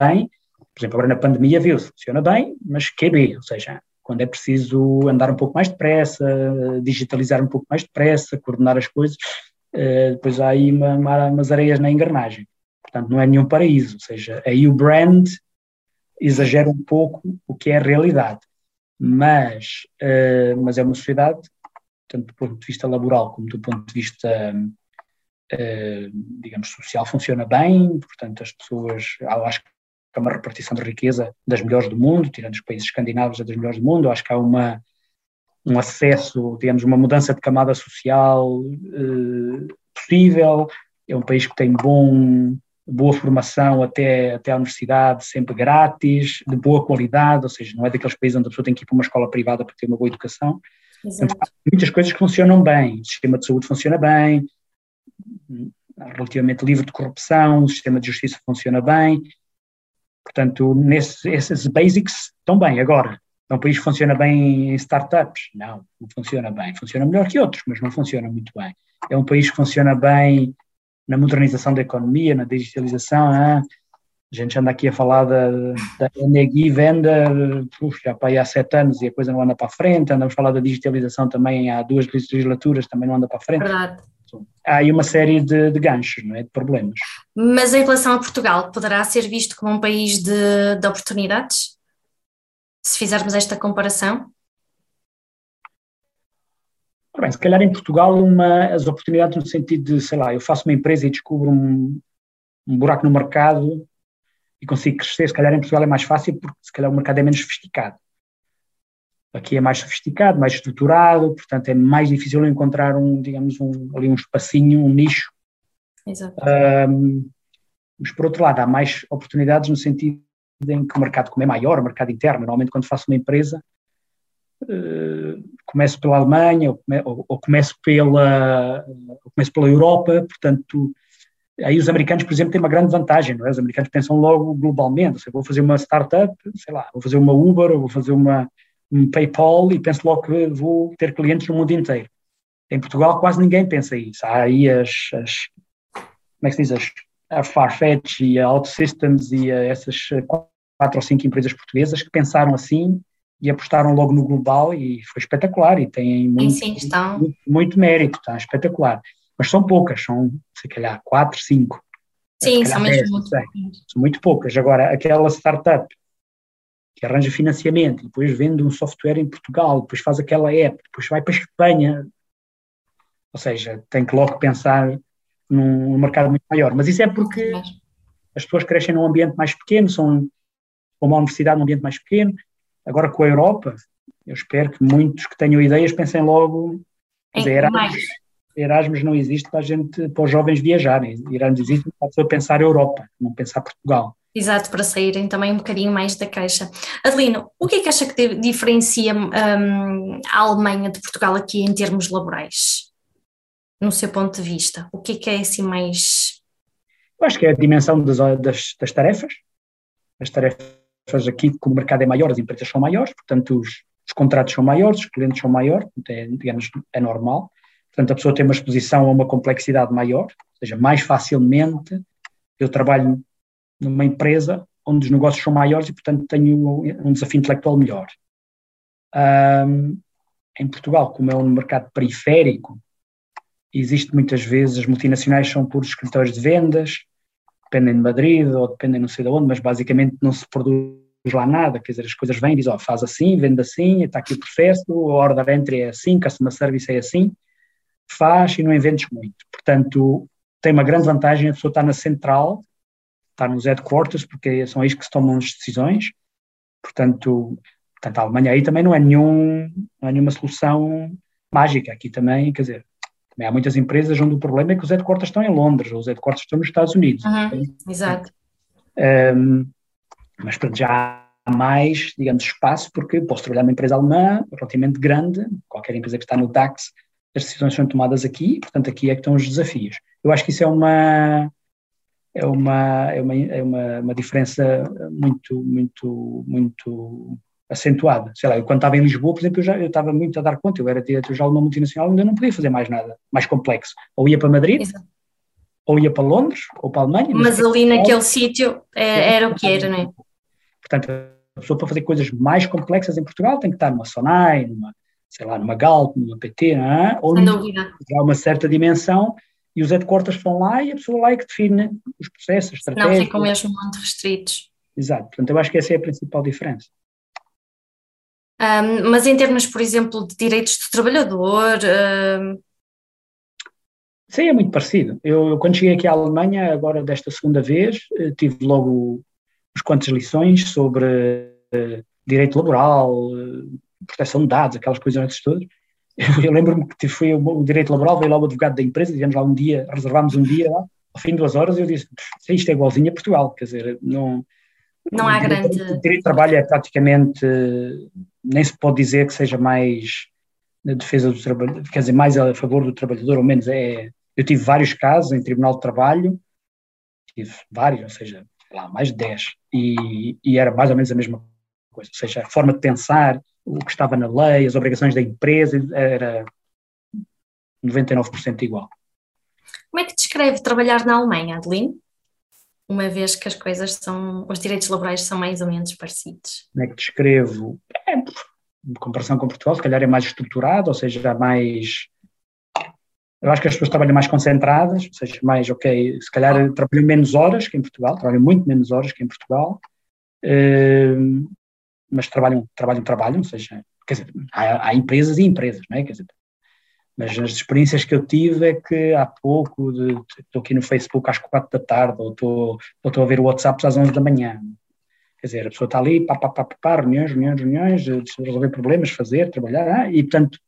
bem, Por exemplo, agora na pandemia viu-se, funciona bem, mas QB, ou seja, quando é preciso andar um pouco mais depressa, digitalizar um pouco mais depressa, coordenar as coisas, uh, depois há aí uma, uma, umas areias na engrenagem. Portanto, não é nenhum paraíso, ou seja, aí o brand exagera um pouco o que é a realidade. Mas, uh, mas é uma sociedade, tanto do ponto de vista laboral como do ponto de vista, uh, digamos, social, funciona bem, portanto, as pessoas, acho que há uma repartição de riqueza das melhores do mundo, tirando os países escandinavos, é das melhores do mundo, acho que há uma, um acesso, digamos, uma mudança de camada social uh, possível, é um país que tem bom boa formação até, até a universidade, sempre grátis, de boa qualidade, ou seja, não é daqueles países onde a pessoa tem que ir para uma escola privada para ter uma boa educação. Exato. Então, muitas coisas que funcionam bem, o sistema de saúde funciona bem, relativamente livre de corrupção, o sistema de justiça funciona bem, portanto, nesses, esses basics estão bem. Agora, um país funciona bem em startups? Não, não funciona bem. Funciona melhor que outros, mas não funciona muito bem. É um país que funciona bem na modernização da economia, na digitalização. A gente anda aqui a falar da, da Enegui venda, já para aí há sete anos e a coisa não anda para a frente. Andamos a falar da digitalização também há duas legislaturas, também não anda para a frente. Verdade. Há aí uma série de, de ganchos, não é? de problemas. Mas em relação a Portugal, poderá ser visto como um país de, de oportunidades? Se fizermos esta comparação? Bem, se calhar em Portugal uma, as oportunidades no sentido de, sei lá, eu faço uma empresa e descubro um, um buraco no mercado e consigo crescer, se calhar em Portugal é mais fácil porque se calhar o mercado é menos sofisticado. Aqui é mais sofisticado, mais estruturado, portanto é mais difícil encontrar um, digamos, um, ali um espacinho, um nicho. Exato. Um, mas por outro lado, há mais oportunidades no sentido em que o mercado, como é maior, o mercado interno, normalmente quando faço uma empresa, uh, começo pela Alemanha ou, ou, ou começo, pela, ou começo pela Europa, portanto, aí os americanos, por exemplo, têm uma grande vantagem, não é? Os americanos pensam logo globalmente, seja, vou fazer uma startup, sei lá, vou fazer uma Uber, ou vou fazer uma, um PayPal e penso logo que vou ter clientes no mundo inteiro. Em Portugal quase ninguém pensa isso. Há aí as, as como é que se diz, as, a Farfetch e a OutSystems e a essas quatro ou cinco empresas portuguesas que pensaram assim e apostaram logo no global e foi espetacular e têm muito, sim, sim, muito, muito, mérito, está espetacular. Mas são poucas, são se calhar quatro, cinco. Sim, são muito São muito poucas. Agora, aquela startup que arranja financiamento, depois vende um software em Portugal, depois faz aquela app, depois vai para a Espanha, ou seja, tem que logo pensar num, mercado muito maior. Mas isso é porque as pessoas crescem num ambiente mais pequeno, são uma universidade num ambiente mais pequeno, Agora com a Europa, eu espero que muitos que tenham ideias pensem logo. Em Erasmus, Erasmus não existe para a gente, para os jovens viajarem. Erasmus existe para a pessoa pensar Europa, não pensar Portugal. Exato, para saírem também um bocadinho mais da caixa. Adelino, o que é que acha que diferencia um, a Alemanha de Portugal aqui em termos laborais? No seu ponto de vista, o que é que é assim mais. Eu acho que é a dimensão das, das, das tarefas. As tarefas aqui, como o mercado é maior, as empresas são maiores, portanto os, os contratos são maiores, os clientes são maiores, é, digamos, é normal. Portanto, a pessoa tem uma exposição a uma complexidade maior, ou seja, mais facilmente eu trabalho numa empresa onde os negócios são maiores e, portanto, tenho um desafio intelectual melhor. Um, em Portugal, como é um mercado periférico, existe muitas vezes, as multinacionais são por escritórios de vendas, dependem de Madrid ou dependem não sei de onde, mas basicamente não se produz lá nada, quer dizer, as coisas vêm e dizem, oh, faz assim, vende assim, está aqui o processo, a order entry é assim, customer service é assim, faz e não inventes muito. Portanto, tem uma grande vantagem a pessoa estar na central, estar nos headquarters, porque são aí que se tomam as decisões, portanto, portanto a Alemanha aí também não é, nenhum, não é nenhuma solução mágica, aqui também, quer dizer, também há muitas empresas onde o problema é que os headquarters estão em Londres, ou os headquarters estão nos Estados Unidos. Uhum, exato. Um, mas portanto, já há mais, digamos, espaço, porque posso trabalhar numa empresa alemã relativamente grande, qualquer empresa que está no DAX, as decisões são tomadas aqui, portanto, aqui é que estão os desafios. Eu acho que isso é uma é uma é uma, é uma, uma diferença muito muito muito acentuada. Sei lá, eu quando estava em Lisboa, por exemplo, eu já eu estava muito a dar conta, eu era diretor já de uma multinacional, ainda não podia fazer mais nada mais complexo. Ou ia para Madrid, Exato. ou ia para Londres, ou para a Alemanha. Mas, mas ali naquele sítio é, era o que era, não é? Portanto, a pessoa para fazer coisas mais complexas em Portugal tem que estar numa Sonai, numa, sei lá, numa Galp, numa PT, não é? ou há uma certa dimensão e os headquarters estão lá e a pessoa lá é que define os processos, estratégias. Não ficam mesmo muito restritos. Exato, portanto eu acho que essa é a principal diferença. Um, mas em termos, por exemplo, de direitos do trabalhador... Um... Sim, é muito parecido. Eu, eu, quando cheguei aqui à Alemanha, agora desta segunda vez, eh, tive logo uns quantas lições sobre uh, direito laboral, uh, proteção de dados, aquelas coisas todas. Eu, lembro-me que fui o, direito laboral, veio lá o advogado da empresa, dizemos lá um dia, reservámos um dia lá, ao fim de duas horas, eu disse, isto é igualzinho a Portugal, quer dizer, não... Não há grande... O direito de trabalho é praticamente, nem se pode dizer que seja mais na defesa do trabalho, quer dizer, mais a favor do trabalhador, ou menos é... Eu tive vários casos em tribunal de trabalho, tive vários, ou seja, lá, mais de 10, e, e era mais ou menos a mesma coisa, ou seja, a forma de pensar, o que estava na lei, as obrigações da empresa, era 99% igual. Como é que descreve trabalhar na Alemanha, Adeline? Uma vez que as coisas são, os direitos laborais são mais ou menos parecidos. Como é que descrevo? É, em comparação com Portugal, se calhar é mais estruturado, ou seja, mais. Eu acho que as pessoas trabalham mais concentradas, ou seja, mais, ok, se calhar trabalham menos horas que em Portugal, trabalham muito menos horas que em Portugal. Uh, mas trabalham, trabalham, trabalham, ou seja, quer dizer, há, há, empresas e empresas, não é? Quer dizer, mas as experiências que eu tive é que há pouco, estou aqui no Facebook às quatro da tarde, ou estou, ou estou a ver o WhatsApp às onze da manhã. Quer dizer, a pessoa está ali, pá, pá, pá, pá, reuniões, reuniões, reuniões, resolver problemas, fazer, trabalhar, ah, e portanto,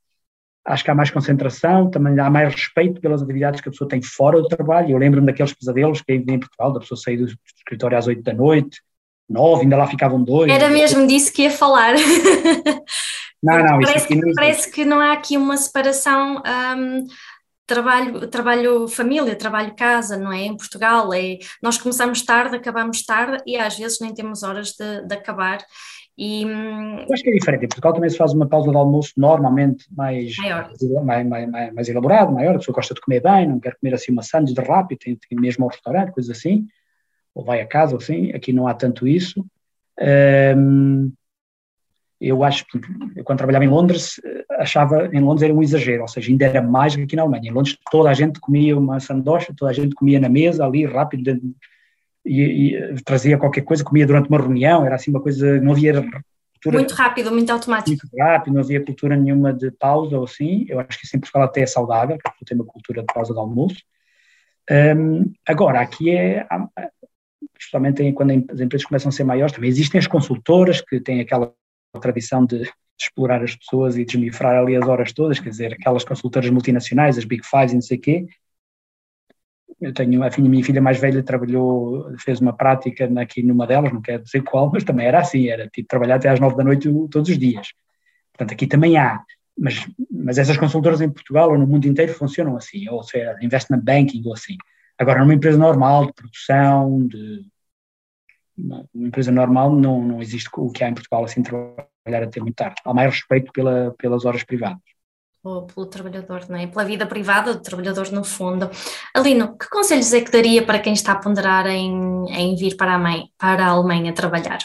acho que há mais concentração, também há mais respeito pelas atividades que a pessoa tem fora do trabalho. Eu lembro-me daqueles pesadelos que em Portugal, da pessoa sair do escritório às oito da noite, nove, ainda lá ficavam dois. Era mesmo disso que ia falar. Não, não, parece, que, parece que não há aqui uma separação um, trabalho, trabalho família, trabalho casa, não é? Em Portugal é, nós começamos tarde, acabamos tarde e às vezes nem temos horas de, de acabar. E, hum, Eu acho que é diferente. Em Portugal também se faz uma pausa de almoço normalmente mais, maior. mais, mais, mais, mais elaborado, maior. A pessoa gosta de comer bem, não quer comer assim uma sandes de rápido, tem, tem mesmo ao restaurante, coisas assim ou vai a casa, ou assim, aqui não há tanto isso. Um, eu acho que, quando trabalhava em Londres, achava em Londres era um exagero, ou seja, ainda era mais do que aqui na Alemanha. Em Londres toda a gente comia uma sandocha, toda a gente comia na mesa, ali, rápido, e, e trazia qualquer coisa, comia durante uma reunião, era assim uma coisa, não havia cultura... Muito rápido, muito automático. Muito rápido, não havia cultura nenhuma de pausa ou assim, eu acho que isso em Portugal até é saudável, porque tem uma cultura de pausa de almoço. Um, agora, aqui é, especialmente quando as empresas começam a ser maiores, também existem as consultoras que têm aquela tradição de, explorar as pessoas e desmifrar ali as horas todas, quer dizer, aquelas consultoras multinacionais, as Big Fives e não sei o quê. Eu tenho, a minha filha mais velha trabalhou, fez uma prática aqui numa delas, não quero dizer qual, mas também era assim, era tipo trabalhar até às nove da noite todos os dias. Portanto, aqui também há, mas, mas essas consultoras em Portugal ou no mundo inteiro funcionam assim, ou seja, investment banking ou assim. Agora, numa empresa normal, de produção, de uma empresa normal, não, não existe o que há em Portugal, assim, trabalhar até muito tarde. Há mais respeito pela, pelas horas privadas. Ou pelo trabalhador, não é? Pela vida privada do trabalhador, no fundo. Alino, que conselhos é que daria para quem está a ponderar em, em vir para a, mãe, para a Alemanha trabalhar?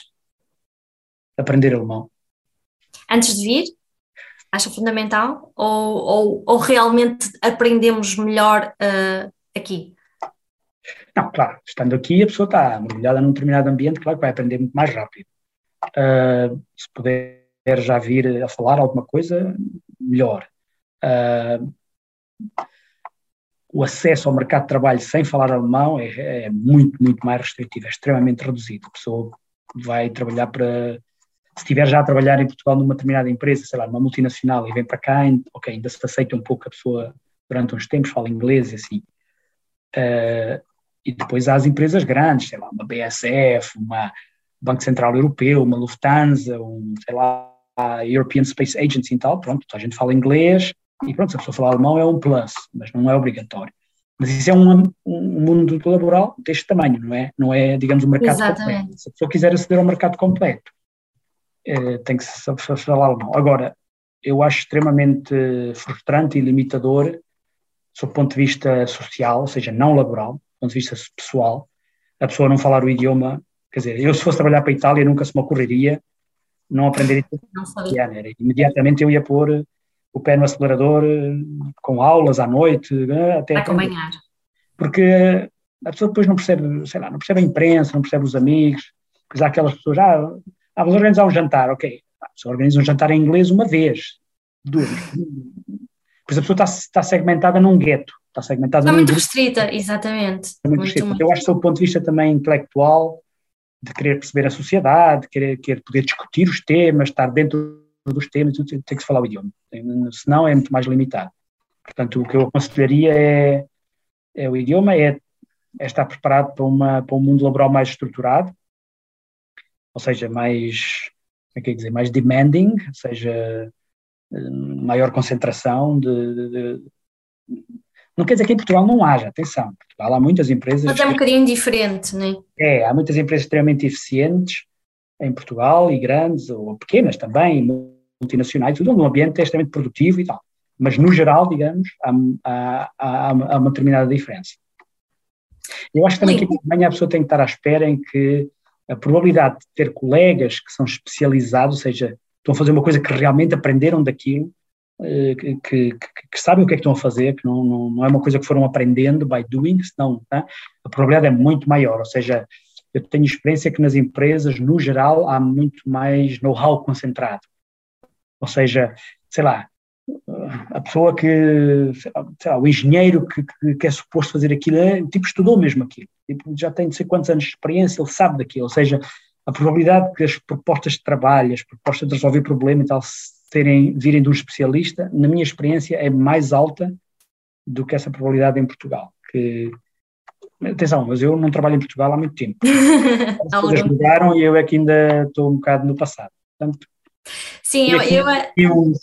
Aprender alemão. Antes de vir? Acha fundamental? Ou, ou, ou realmente aprendemos melhor uh, aqui? Não, claro, estando aqui a pessoa está mergulhada num determinado ambiente, claro que vai aprender muito mais rápido. Uh, se puder já vir a falar alguma coisa, melhor. Uh, o acesso ao mercado de trabalho sem falar alemão é, é, muito, muito mais restritivo, é extremamente reduzido. A pessoa vai trabalhar para. Se estiver já a trabalhar em Portugal numa determinada empresa, sei lá, numa multinacional, e vem para cá, ok, ainda se aceita um pouco a pessoa durante uns tempos, fala inglês e assim. Uh, e depois há as empresas grandes, sei lá, uma BSF, uma Banco Central Europeu, uma Lufthansa, um, sei lá, a European Space Agency e tal, pronto, a gente fala inglês e pronto, se a pessoa falar alemão é um plus, mas não é obrigatório. Mas isso é um, um mundo laboral deste tamanho, não é? Não é, digamos, um mercado Exatamente. completo. Se a pessoa quiser aceder ao mercado completo, é, tem que saber falar alemão. Agora, eu acho extremamente frustrante e limitador, sob o ponto de vista social, ou seja, não laboral, ponto de vista pessoal, a pessoa não falar o idioma Quer dizer, eu se fosse trabalhar para a Itália nunca se me ocorreria não aprender italiano. Imediatamente eu ia pôr o pé no acelerador com aulas à noite, né, até acompanhar. Porque a pessoa depois não percebe, sei lá, não percebe a imprensa, não percebe os amigos, pois há aquelas pessoas, ah, ah vamos organizar um jantar, ok, se organiza um jantar em inglês uma vez, duas, pois a pessoa está, está segmentada num gueto, está segmentada está muito restrita, exatamente. Está muito, muito restrita. Muito. Eu acho que do ponto de vista também intelectual, de querer perceber a sociedade, de querer, querer poder discutir os temas, estar dentro dos temas, tem que se falar o idioma, senão é muito mais limitado. Portanto, o que eu aconselharia é, é o idioma, é, é estar preparado para, uma, para um mundo laboral mais estruturado, ou seja, mais, como é que é dizer, mais demanding, ou seja, maior concentração de, de, de, não quer dizer que em Portugal não haja, atenção, Portugal há muitas empresas. Mas é um bocadinho diferente, não é? É, há muitas empresas extremamente eficientes em Portugal e grandes, ou pequenas também, multinacionais, tudo num ambiente extremamente produtivo e tal. Mas no geral, digamos, há, há, há, há uma determinada diferença. Eu acho também Sim. que amanhã a pessoa tem que estar à espera em que a probabilidade de ter colegas que são especializados, ou seja, estão a fazer uma coisa que realmente aprenderam daquilo, que, que, que, sabem o que é que estão a fazer, que não, não, não é uma coisa que foram aprendendo by doing, senão tá? a probabilidade é muito maior. Ou seja, eu tenho experiência que nas empresas, no geral, há muito mais know-how concentrado. Ou seja, sei lá, a pessoa que, lá, o engenheiro que, que, que, é suposto fazer aquilo, é, tipo, estudou mesmo aquilo, tipo, já tem não sei quantos anos de experiência, ele sabe daquilo, ou seja, a probabilidade que as propostas de trabalho, as propostas de resolver problema e tal, terem, virem de um especialista, na minha experiência, é mais alta do que essa probabilidade em Portugal. Que, atenção, mas eu não trabalho em Portugal há muito tempo. As coisas mudaram e eu é que ainda estou um bocado no passado. Portanto, Sim, eu, eu, eu,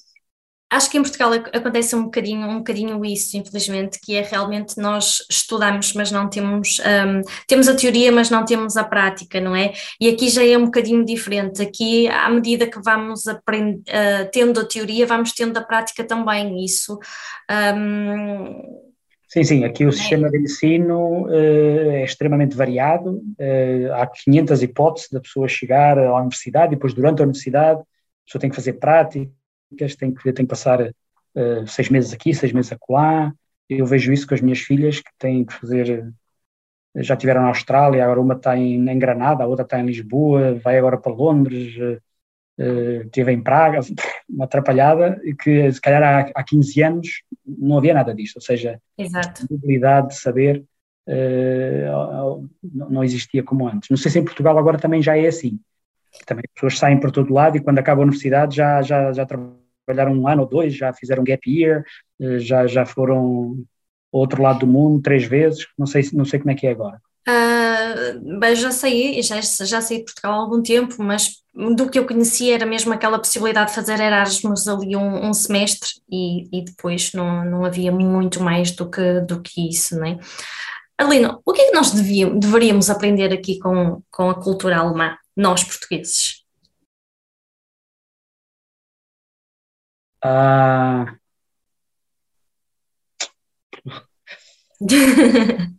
acho que em Portugal acontece um bocadinho, um bocadinho isso, infelizmente, que é realmente nós estudamos, mas não temos, um, temos a teoria, mas não temos a prática, não é? E aqui já é um bocadinho diferente. Aqui, à medida que vamos aprend, uh, tendo a teoria, vamos tendo a prática também. Isso. Um, Sim, sim, aqui o é. sistema de ensino uh, é extremamente variado, uh, há 500 hipóteses da pessoa chegar à universidade e depois durante a universidade a pessoa tem que fazer práticas, tem que, tem que passar uh, seis meses aqui, seis meses acolá, eu vejo isso com as minhas filhas que têm que fazer, já estiveram na Austrália, agora uma está em, em Granada, a outra está em Lisboa, vai agora para Londres, uh, esteve em Praga, uma atrapalhada, e que se calhar há, há 15 anos não havia nada disto, ou seja, Exato. a possibilidade de saber uh, não existia como antes. Não sei se em Portugal agora também já é assim, também as pessoas saem por todo lado e quando acabam a universidade já, já, já trabalharam um ano ou dois, já fizeram gap year, eh, já, já foram ao outro lado do mundo três vezes, não sei, não sei como é que é agora. Uh, já saí, já, já saí de Portugal há algum tempo, mas do que eu conhecia era mesmo aquela possibilidade de fazer Erasmus ali um, um semestre e, e, depois não, não havia muito mais do que, do que isso, não é? O que é que nós devíamos, deveríamos aprender aqui com, com a cultura alemã, nós portugueses? Ah.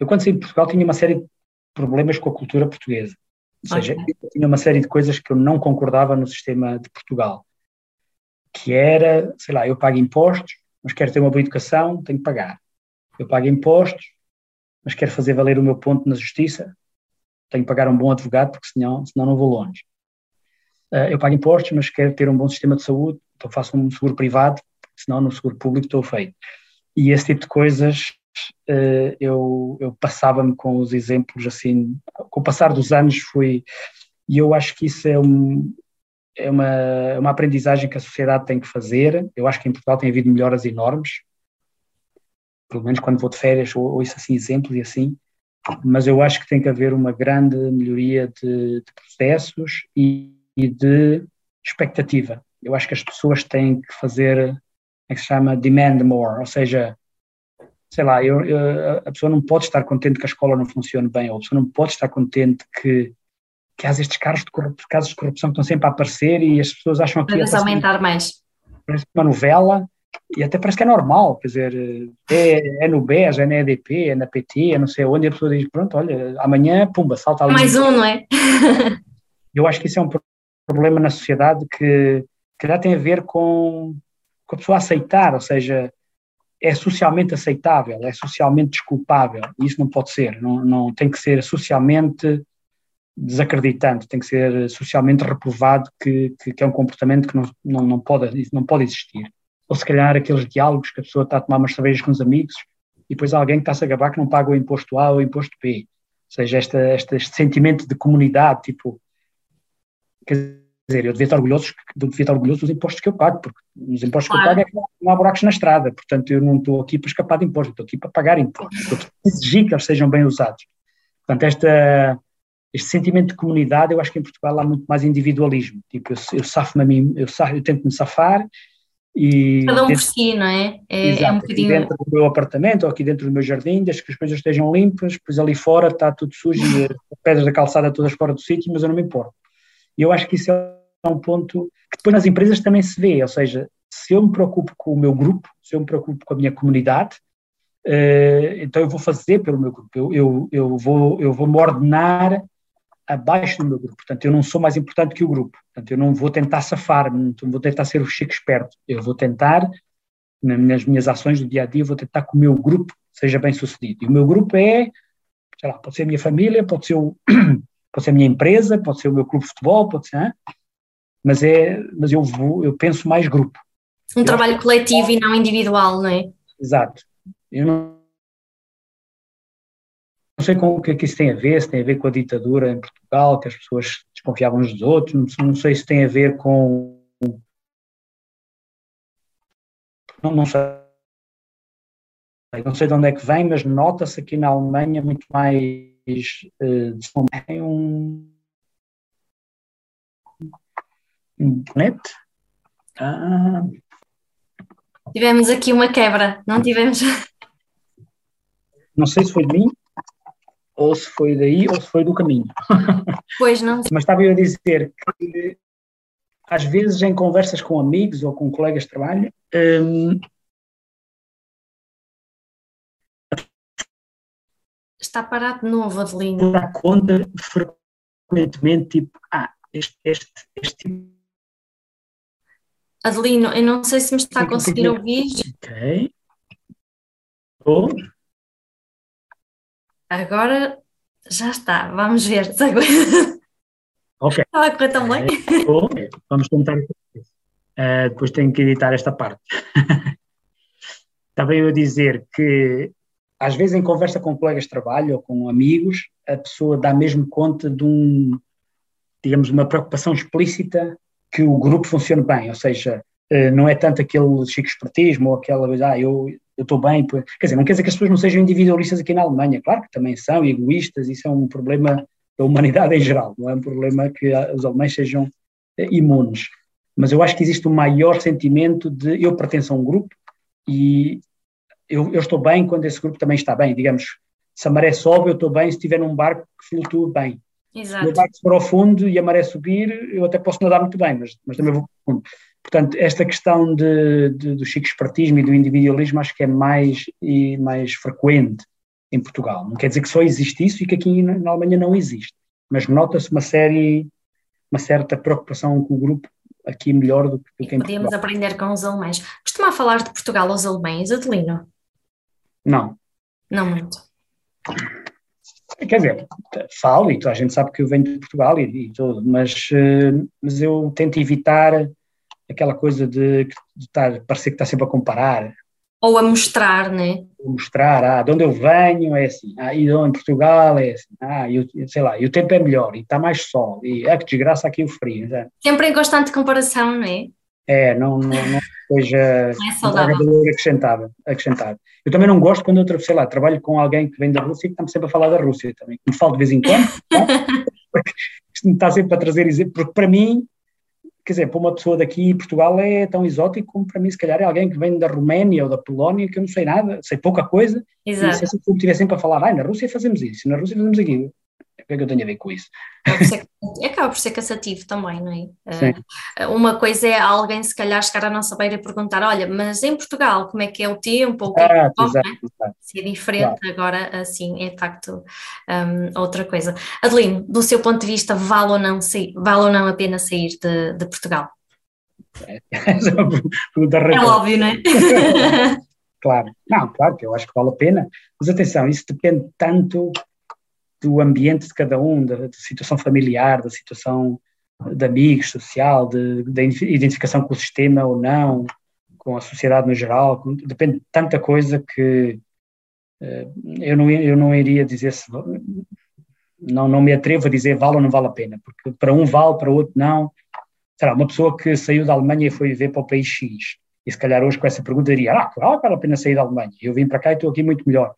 eu, quando saí de Portugal, tinha uma série de problemas com a cultura portuguesa. Ou seja, okay. tinha uma série de coisas que eu não concordava no sistema de Portugal. Que era, sei lá, eu pago impostos, mas quero ter uma boa educação, tenho que pagar. Eu pago impostos, mas quero fazer valer o meu ponto na justiça, tenho que pagar um bom advogado, porque senão, senão não vou longe. Uh, eu pago impostos, mas quero ter um bom sistema de saúde, então faço um seguro privado, senão no seguro público estou feito. E esse tipo de coisas uh, eu, eu passava-me com os exemplos assim, com o passar dos anos fui, e eu acho que isso é, um, é uma, é uma aprendizagem que a sociedade tem que fazer, eu acho que em Portugal tem havido melhoras enormes, pelo menos quando vou de férias ou ouço assim exemplos e assim, mas eu acho que tem que haver uma grande melhoria de, de processos e, e, de expectativa. Eu acho que as pessoas têm que fazer, é que se chama, demand more, ou seja, sei lá, eu, eu, a pessoa não pode estar contente que a escola não funcione bem, ou a pessoa não pode estar contente que, que há estes casos de, corrupção, casos de corrupção que estão sempre a aparecer e as pessoas acham que... Deve aumentar mais. Parece uma novela e até parece que é normal, quer dizer, é, é no BES, é na EDP, é na PT, é não sei onde, e a pessoa diz, pronto, olha, amanhã, pumba, salta ali. Mais um, não é? Eu acho que isso é um problema na sociedade que, que já tem a ver com, com a pessoa aceitar, ou seja, é socialmente aceitável, é socialmente desculpável, e isso não pode ser, não, não tem que ser socialmente desacreditante, tem que ser socialmente reprovado que, que, que é um comportamento que não, não, não, pode, não pode existir. Ou se calhar aqueles diálogos que a pessoa está a tomar umas cervejas com os amigos e depois alguém que está-se a gabar que não paga o imposto A ou o imposto B. Ou seja, esta, este, este sentimento de comunidade, tipo, quer dizer, eu devia estar orgulhoso, devia estar orgulhoso dos impostos que eu pago, porque os impostos claro. que eu pago é que não há buracos na estrada, portanto eu não estou aqui para escapar de impostos, estou aqui para pagar impostos, estou aqui para exigir que eles sejam bem usados. Portanto, esta, este sentimento de comunidade, eu acho que em Portugal há muito mais individualismo. Tipo, eu, eu safo-me a mim, eu, safo, eu tento me safar e. Cada um por si, não é? É, exato, é um bocadinho. dentro do meu apartamento ou aqui dentro do meu jardim, desde que as coisas estejam limpas, depois ali fora está tudo sujo e as pedras da calçada todas fora do sítio, mas eu não me importo. E eu acho que isso é um ponto que depois nas empresas também se vê, ou seja, se eu me preocupo com o meu grupo, se eu me preocupo com a minha comunidade, uh, então eu vou fazer pelo meu grupo, eu, eu, eu, vou, eu vou me ordenar abaixo do meu grupo. Portanto, eu não sou mais importante que o grupo. Portanto, eu não vou tentar safar-me, não vou tentar ser o chico esperto. Eu vou tentar, nas minhas ações do dia a dia, vou tentar que o meu grupo seja bem sucedido. E o meu grupo é, sei lá, pode ser a minha família, pode ser, o, pode ser a minha empresa, pode ser o meu clube de futebol, pode ser, mas é, mas eu vou, eu penso mais grupo. Um eu trabalho coletivo e não individual, não é? Exato. Eu não não sei com o que é que isso tem a ver, se tem a ver com a ditadura em Portugal, que as pessoas desconfiavam uns dos outros, não, não sei se tem a ver com. Não, não sei. Não sei de onde é que vem, mas nota-se aqui na Alemanha muito mais. Uh, tem um. Internet? Ah. Tivemos aqui uma quebra, não tivemos? Não sei se foi de mim, ou se foi daí ou se foi do caminho. Pois não. Mas estava eu a dizer que às vezes em conversas com amigos ou com colegas de trabalho hum, está parado de novo, Adelino. Dá conta frequentemente, tipo, ah, este, este, este tipo. Adelino, eu não sei se me está a conseguir ouvir. Ok. Oh. Agora já está, vamos ver. Ok. Estava a correr tão bem. É, vamos tentar. Uh, depois tenho que editar esta parte. Estava eu a dizer que, às vezes, em conversa com colegas de trabalho ou com amigos, a pessoa dá mesmo conta de um, digamos, uma preocupação explícita que o grupo funcione bem, ou seja, uh, não é tanto aquele chico espertismo ou aquela coisa, ah, eu, eu estou bem. Quer dizer, não quer dizer que as pessoas não sejam individualistas aqui na Alemanha, claro que também são egoístas, isso é um problema da humanidade em geral, não é um problema que os alemães sejam eh, imunes. Mas eu acho que existe um maior sentimento de eu pertenço a um grupo e eu, eu estou bem quando esse grupo também está bem. Digamos, se a maré sobe, eu estou bem se estiver num barco que flutua bem. Exato. Se o barco for ao fundo e a maré subir, eu até posso nadar muito bem, mas, mas também vou ao fundo. Portanto, esta questão de, de, do chico espertismo e do individualismo acho que é mais, e mais frequente em Portugal. Não quer dizer que só existe isso e que aqui na Alemanha não existe, mas nota-se uma série, uma certa preocupação com o grupo aqui melhor do que, do que em Podíamos Portugal. aprender com os alemães. Costuma falar de Portugal aos alemães, Adelino? Não. Não muito. Quer dizer, falo e toda a gente sabe que eu venho de Portugal e, e tudo, mas, eh, mas eu tento evitar aquela coisa de, de estar, parecer que está sempre a comparar. Ou a mostrar, né? Mostrar, ah, de onde eu venho é assim, ah, e em Portugal é assim, ah, eu, sei lá, e o tempo é melhor, e está mais sol, e ah, que desgraça aqui o frio. Né? Sempre em constante comparação, não é? É, não, não, não seja não é saudável. acrescentado, acrescentado. Eu também não gosto quando eu, sei lá, trabalho com alguém que vem da Rússia e que está sempre a falar da Rússia também, me falo de vez em quando, porque está sempre a trazer exemplo, porque para mim quer dizer, para uma pessoa daqui, Portugal é tão exótico como para mim, se calhar é alguém que vem da Roménia ou da Polónia, que eu não sei nada, sei pouca coisa, Exato. e se eu estiver sempre a falar, ah, na Rússia fazemos isso, na Rússia fazemos aquilo. Que é que eu tenho a ver com isso? Acaba por ser, cansativo também, não é? Sim. uma coisa é alguém, se calhar, chegar à nossa beira e perguntar: olha, mas em Portugal, como é que é o tempo? O que é que exato, é? Se é diferente, claro. agora, assim, é de facto um, outra coisa. Adeline, do seu ponto de vista, vale ou não, vale ou não a pena sair de, de Portugal? É, é óbvio, não é? claro, não, claro que eu acho que vale a pena, mas atenção, isso depende tanto do ambiente de cada um, da, da situação familiar, da situação de amigos, social, da identificação com o sistema ou não, com a sociedade no geral, depende de tanta coisa que uh, eu, não, eu não iria dizer se, não, não me atrevo a dizer vale ou não vale a pena, porque para um vale, para outro não. Será uma pessoa que saiu da Alemanha e foi viver para o país X, e se calhar hoje com essa pergunta diria, ah, vale a pena sair da Alemanha, eu vim para cá e estou aqui muito melhor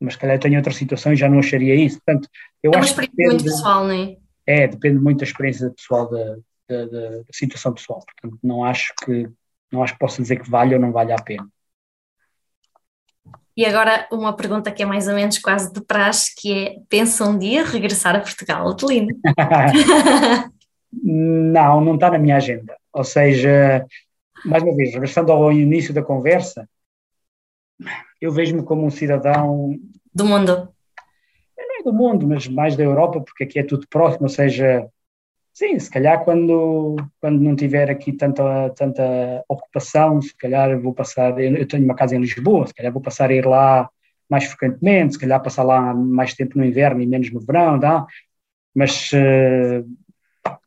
mas se calhar tenho outra situação e já não acharia isso. Portanto, eu é uma acho experiência depende, muito pessoal, não é? É, depende muito da experiência pessoal, da, da, da, situação pessoal. Portanto, não acho que não acho que possa dizer que vale ou não vale a pena. E agora uma pergunta que é mais ou menos quase de praxe, que é, pensa um dia regressar a Portugal, Adelino? não, não está na minha agenda. Ou seja, mais uma vez, regressando ao início da conversa, eu vejo-me como um cidadão do mundo. Não é do mundo, mas mais da Europa, porque aqui é tudo próximo, ou seja, sim, se calhar quando, quando não tiver aqui tanta, tanta ocupação, se calhar vou passar, eu tenho uma casa em Lisboa, se calhar vou passar a ir lá mais frequentemente, se calhar passar lá mais tempo no inverno e menos no verão, dá? mas, eh,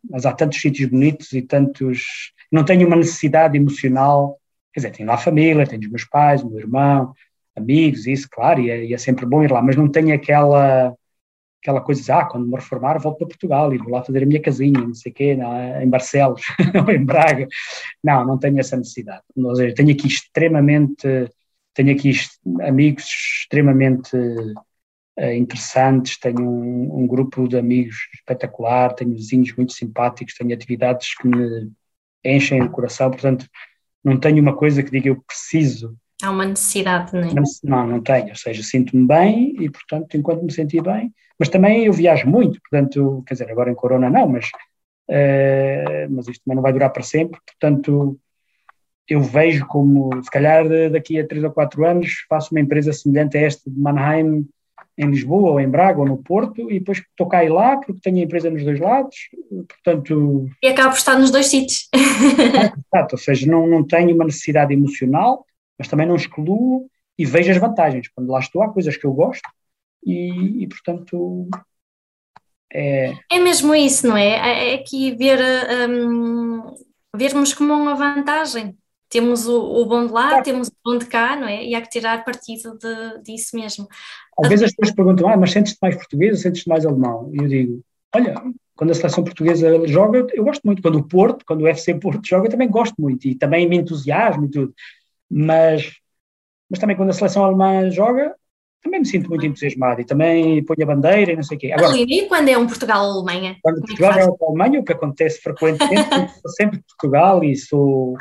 mas há tantos sítios bonitos e tantos. Não tenho uma necessidade emocional, quer dizer, tenho lá a família, tenho os meus pais, o meu irmão, amigos, isso, claro, e é, e é, sempre bom ir lá, mas não tenho aquela aquela coisa de, ah, quando me reformar volto para Portugal e vou lá fazer a minha casinha, não sei o quê, não, em Barcelos ou em Braga. Não, não tenho essa necessidade. Ou seja, tenho aqui extremamente, tenho aqui amigos extremamente uh, interessantes, tenho um, um, grupo de amigos espetacular, tenho vizinhos muito simpáticos, tenho atividades que me enchem o coração, portanto, não tenho uma coisa que diga eu preciso Há uma necessidade, não é? Não, não tenho, ou seja, sinto-me bem e, portanto, enquanto me senti bem, mas também eu viajo muito, portanto, quer dizer, agora em Corona não, mas, uh, mas isto também não vai durar para sempre, portanto, eu vejo como, se calhar daqui a três ou quatro anos, faço uma empresa semelhante a esta de Mannheim, em Lisboa, ou em Braga, ou no Porto, e depois estou cá e lá, porque tenho a empresa nos dois lados, portanto... E acabo por estar nos dois sítios. Exato, ou seja, não, não tenho uma necessidade emocional, mas também não excluo e vejo as vantagens. Quando lá estou, há coisas que eu gosto e, e portanto. É... é mesmo isso, não é? É, é aqui ver, um, vermos como uma vantagem. Temos o, o bom de lá, claro. temos o bom de cá, não é? E há que tirar partido de, disso mesmo. Às vezes as pessoas perguntam, ah, mas sentes-te mais português ou sentes-te mais alemão? E eu digo, olha, quando a seleção portuguesa joga, eu gosto muito. Quando o Porto, quando o FC Porto joga, eu também gosto muito. E também me entusiasmo e tudo mas, mas também quando a seleção alemã joga, também me sinto muito entusiasmado e também ponho a bandeira e não sei o quê. Agora, e quando é um Portugal-Alemanha? Quando é Portugal é uma Alemanha, o que acontece frequentemente, sou sempre Portugal e sou,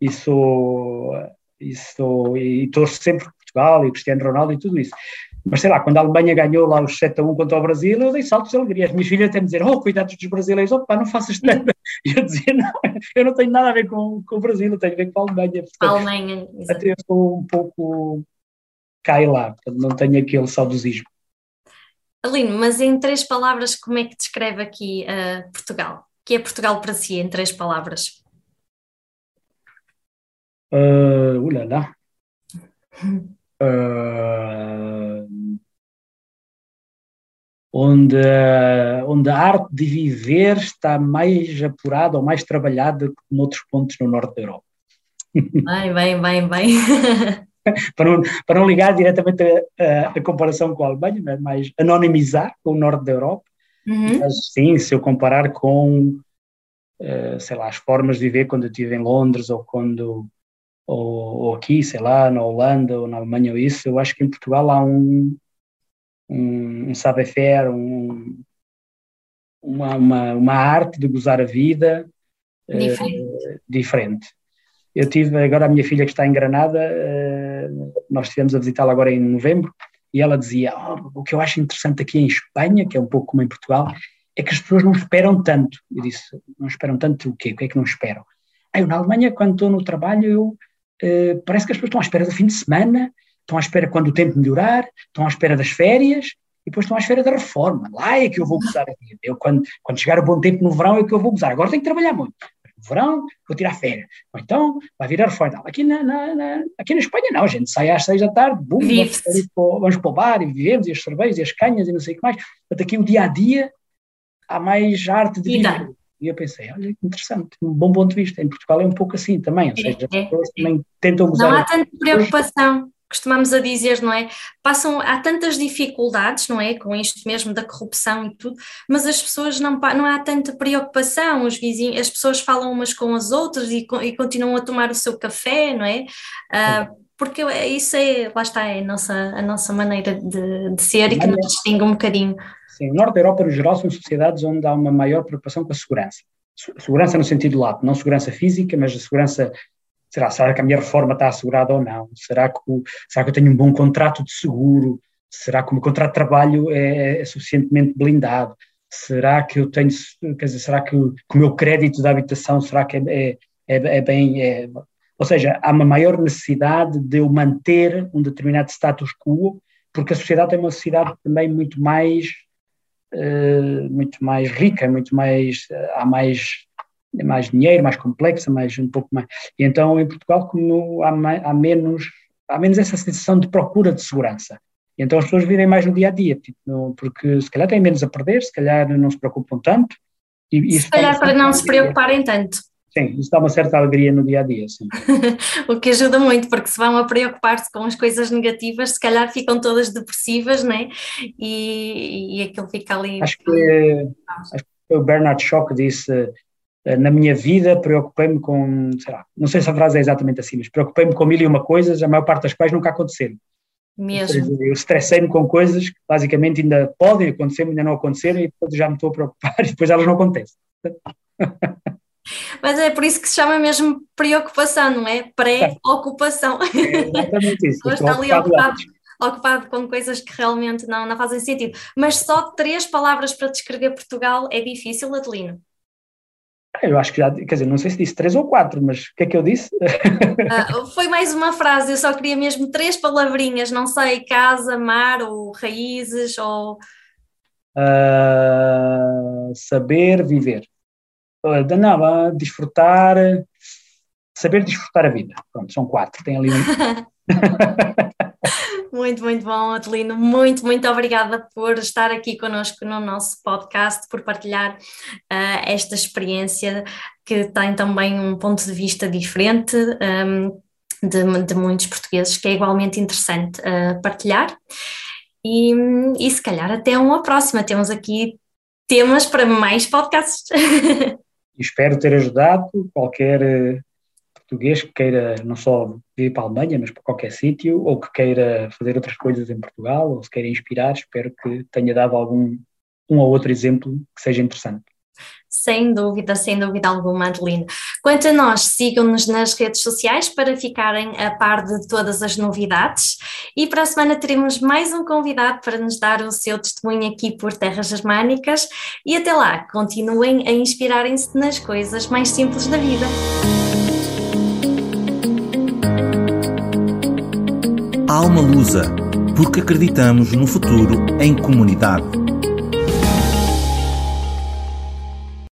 e sou, e sou, e torço sempre Portugal e Cristiano Ronaldo e tudo isso. Mas sei lá, quando a Alemanha ganhou lá os 7 a 1 contra o Brasil, eu dei saltos de alegria. As minhas filhas até me diziam, oh, cuidado dos brasileiros, opa, não faças nada. E eu dizia, não, eu não tenho nada a ver com, com o Brasil, eu tenho a ver com a Alemanha. Portanto, a Alemanha, exatamente. Até eu sou um pouco cai lá, portanto, não tenho aquele saudosismo. Aline, mas em três palavras, como é que descreve aqui uh, Portugal? O que é Portugal para si, em três palavras? Uh, ulala. Uh, onde, onde a arte de viver está mais apurada ou mais trabalhada que noutros pontos no norte da Europa. Bem, bem, bem, bem. para, não, para não ligar diretamente a, a, a comparação com a Alemanha, mas mais anonimizar com o norte da Europa. Uhum. Mas sim, se eu comparar com, uh, sei lá, as formas de viver quando eu estive em Londres ou quando ou, ou, aqui, sei lá, na Holanda ou na Alemanha ou isso, eu acho que em Portugal há um, um, um saber-faire, um, uma, uma, uma, arte de gozar a vida diferente. Uh, diferente. Eu tive, agora a minha filha que está em Granada, uh, nós estivemos a visitá-la agora em novembro, e ela dizia: oh, o que eu acho interessante aqui em Espanha, que é um pouco como em Portugal, é que as pessoas não esperam tanto. Eu disse: não esperam tanto o quê? O que é que não esperam? Ah, eu na Alemanha, quando estou no trabalho, eu, uh, parece que as pessoas estão à espera do fim de semana, estão à espera quando o tempo melhorar, estão à espera das férias, e depois estão à espera da reforma. Lá é que eu vou gozar a vida. Eu, quando, quando chegar o bom tempo no verão, é que eu vou gozar. Agora tenho que trabalhar muito verão, vou tirar férias. Ou então vai virar fora. Aqui na, na, na, aqui na Espanha não, a gente sai às seis da tarde, bum, vamos, para, vamos para o bar e vivemos, e as cervejas, e as canhas, e não sei o que mais. Portanto, aqui o dia a dia há mais arte de vida. E eu pensei, olha que interessante, um bom ponto de vista. Em Portugal é um pouco assim também, ou seja, as é, pessoas é. também tentam gozar. Não há tanta preocupação costumamos a dizer, não é? Passam, há tantas dificuldades, não é? Com isto mesmo da corrupção e tudo, mas as pessoas não, não há tanta preocupação, os vizinhos, as pessoas falam umas com as outras e, e continuam a tomar o seu café, não é? Uh, porque isso é, lá está, é a nossa, a nossa maneira de, de ser e que nos distingue um bocadinho. Sim, o Norte da Europa, no geral, são sociedades onde há uma maior preocupação com a segurança. Segurança no sentido lato, não segurança física, mas a segurança será, será que a minha reforma está assegurada ou não? Será que, o, será que eu tenho um bom contrato de seguro? Será que o meu contrato de trabalho é, é suficientemente blindado? Será que eu tenho, quer dizer, será que o, que o meu crédito de habitação, será que é, é, é, é bem, é, ou seja, há uma maior necessidade de eu manter um determinado status quo, porque a sociedade é uma sociedade também muito mais, uh, muito mais rica, muito mais, uh, há mais mais dinheiro, mais complexa, mais um pouco mais. E então em Portugal como há, há menos há menos essa sensação de procura de segurança. E então as pessoas vivem mais no dia a dia, tipo, no, porque se calhar têm menos a perder, se calhar não se preocupam tanto. E, e se calhar para não se preocuparem tanto. Sim, isso dá uma certa alegria no dia a dia, sim. o que ajuda muito, porque se vão a preocupar-se com as coisas negativas, se calhar ficam todas depressivas, né? E, e aquilo fica ali. Acho que, acho que o Bernard Shaw que disse na minha vida preocupei-me com, sei lá, não sei se a frase é exatamente assim, mas preocupei-me com mil e uma coisas, a maior parte das quais nunca aconteceram. Mesmo. Eu estressei-me com coisas que basicamente ainda podem acontecer, ainda não aconteceram, e depois já me estou a preocupar e depois elas não acontecem. Mas é por isso que se chama mesmo preocupação, não é? Pré-ocupação. É exatamente isso. está ali ocupado, ocupado com coisas que realmente não, não fazem sentido. Mas só três palavras para descrever Portugal é difícil, Adelino? Eu acho que já, quer dizer, não sei se disse três ou quatro, mas o que é que eu disse? Ah, foi mais uma frase, eu só queria mesmo três palavrinhas, não sei, casa, mar ou raízes ou. Uh, saber viver. Uh, não, uh, desfrutar, saber desfrutar a vida. Pronto, são quatro, tem ali um. Muito, muito bom, Adelino. Muito, muito obrigada por estar aqui conosco no nosso podcast, por partilhar uh, esta experiência que tem também um ponto de vista diferente um, de, de, muitos portugueses, que é igualmente interessante uh, partilhar. E, e se calhar até uma próxima. Temos aqui temas para mais podcasts. Espero ter ajudado qualquer eh, português que queira não só vir para a Alemanha, mas para qualquer sítio, ou que queira fazer outras coisas em Portugal, ou se queira inspirar, espero que tenha dado algum um ou outro exemplo que seja interessante. Sem dúvida, sem dúvida alguma, Adelina. Quanto a nós, sigam-nos nas redes sociais para ficarem a par de todas as novidades. E para a semana teremos mais um convidado para nos dar o seu testemunho aqui por Terras Germânicas. E até lá, continuem a inspirarem-se nas coisas mais simples da vida. Alma Lusa, porque acreditamos no futuro em comunidade.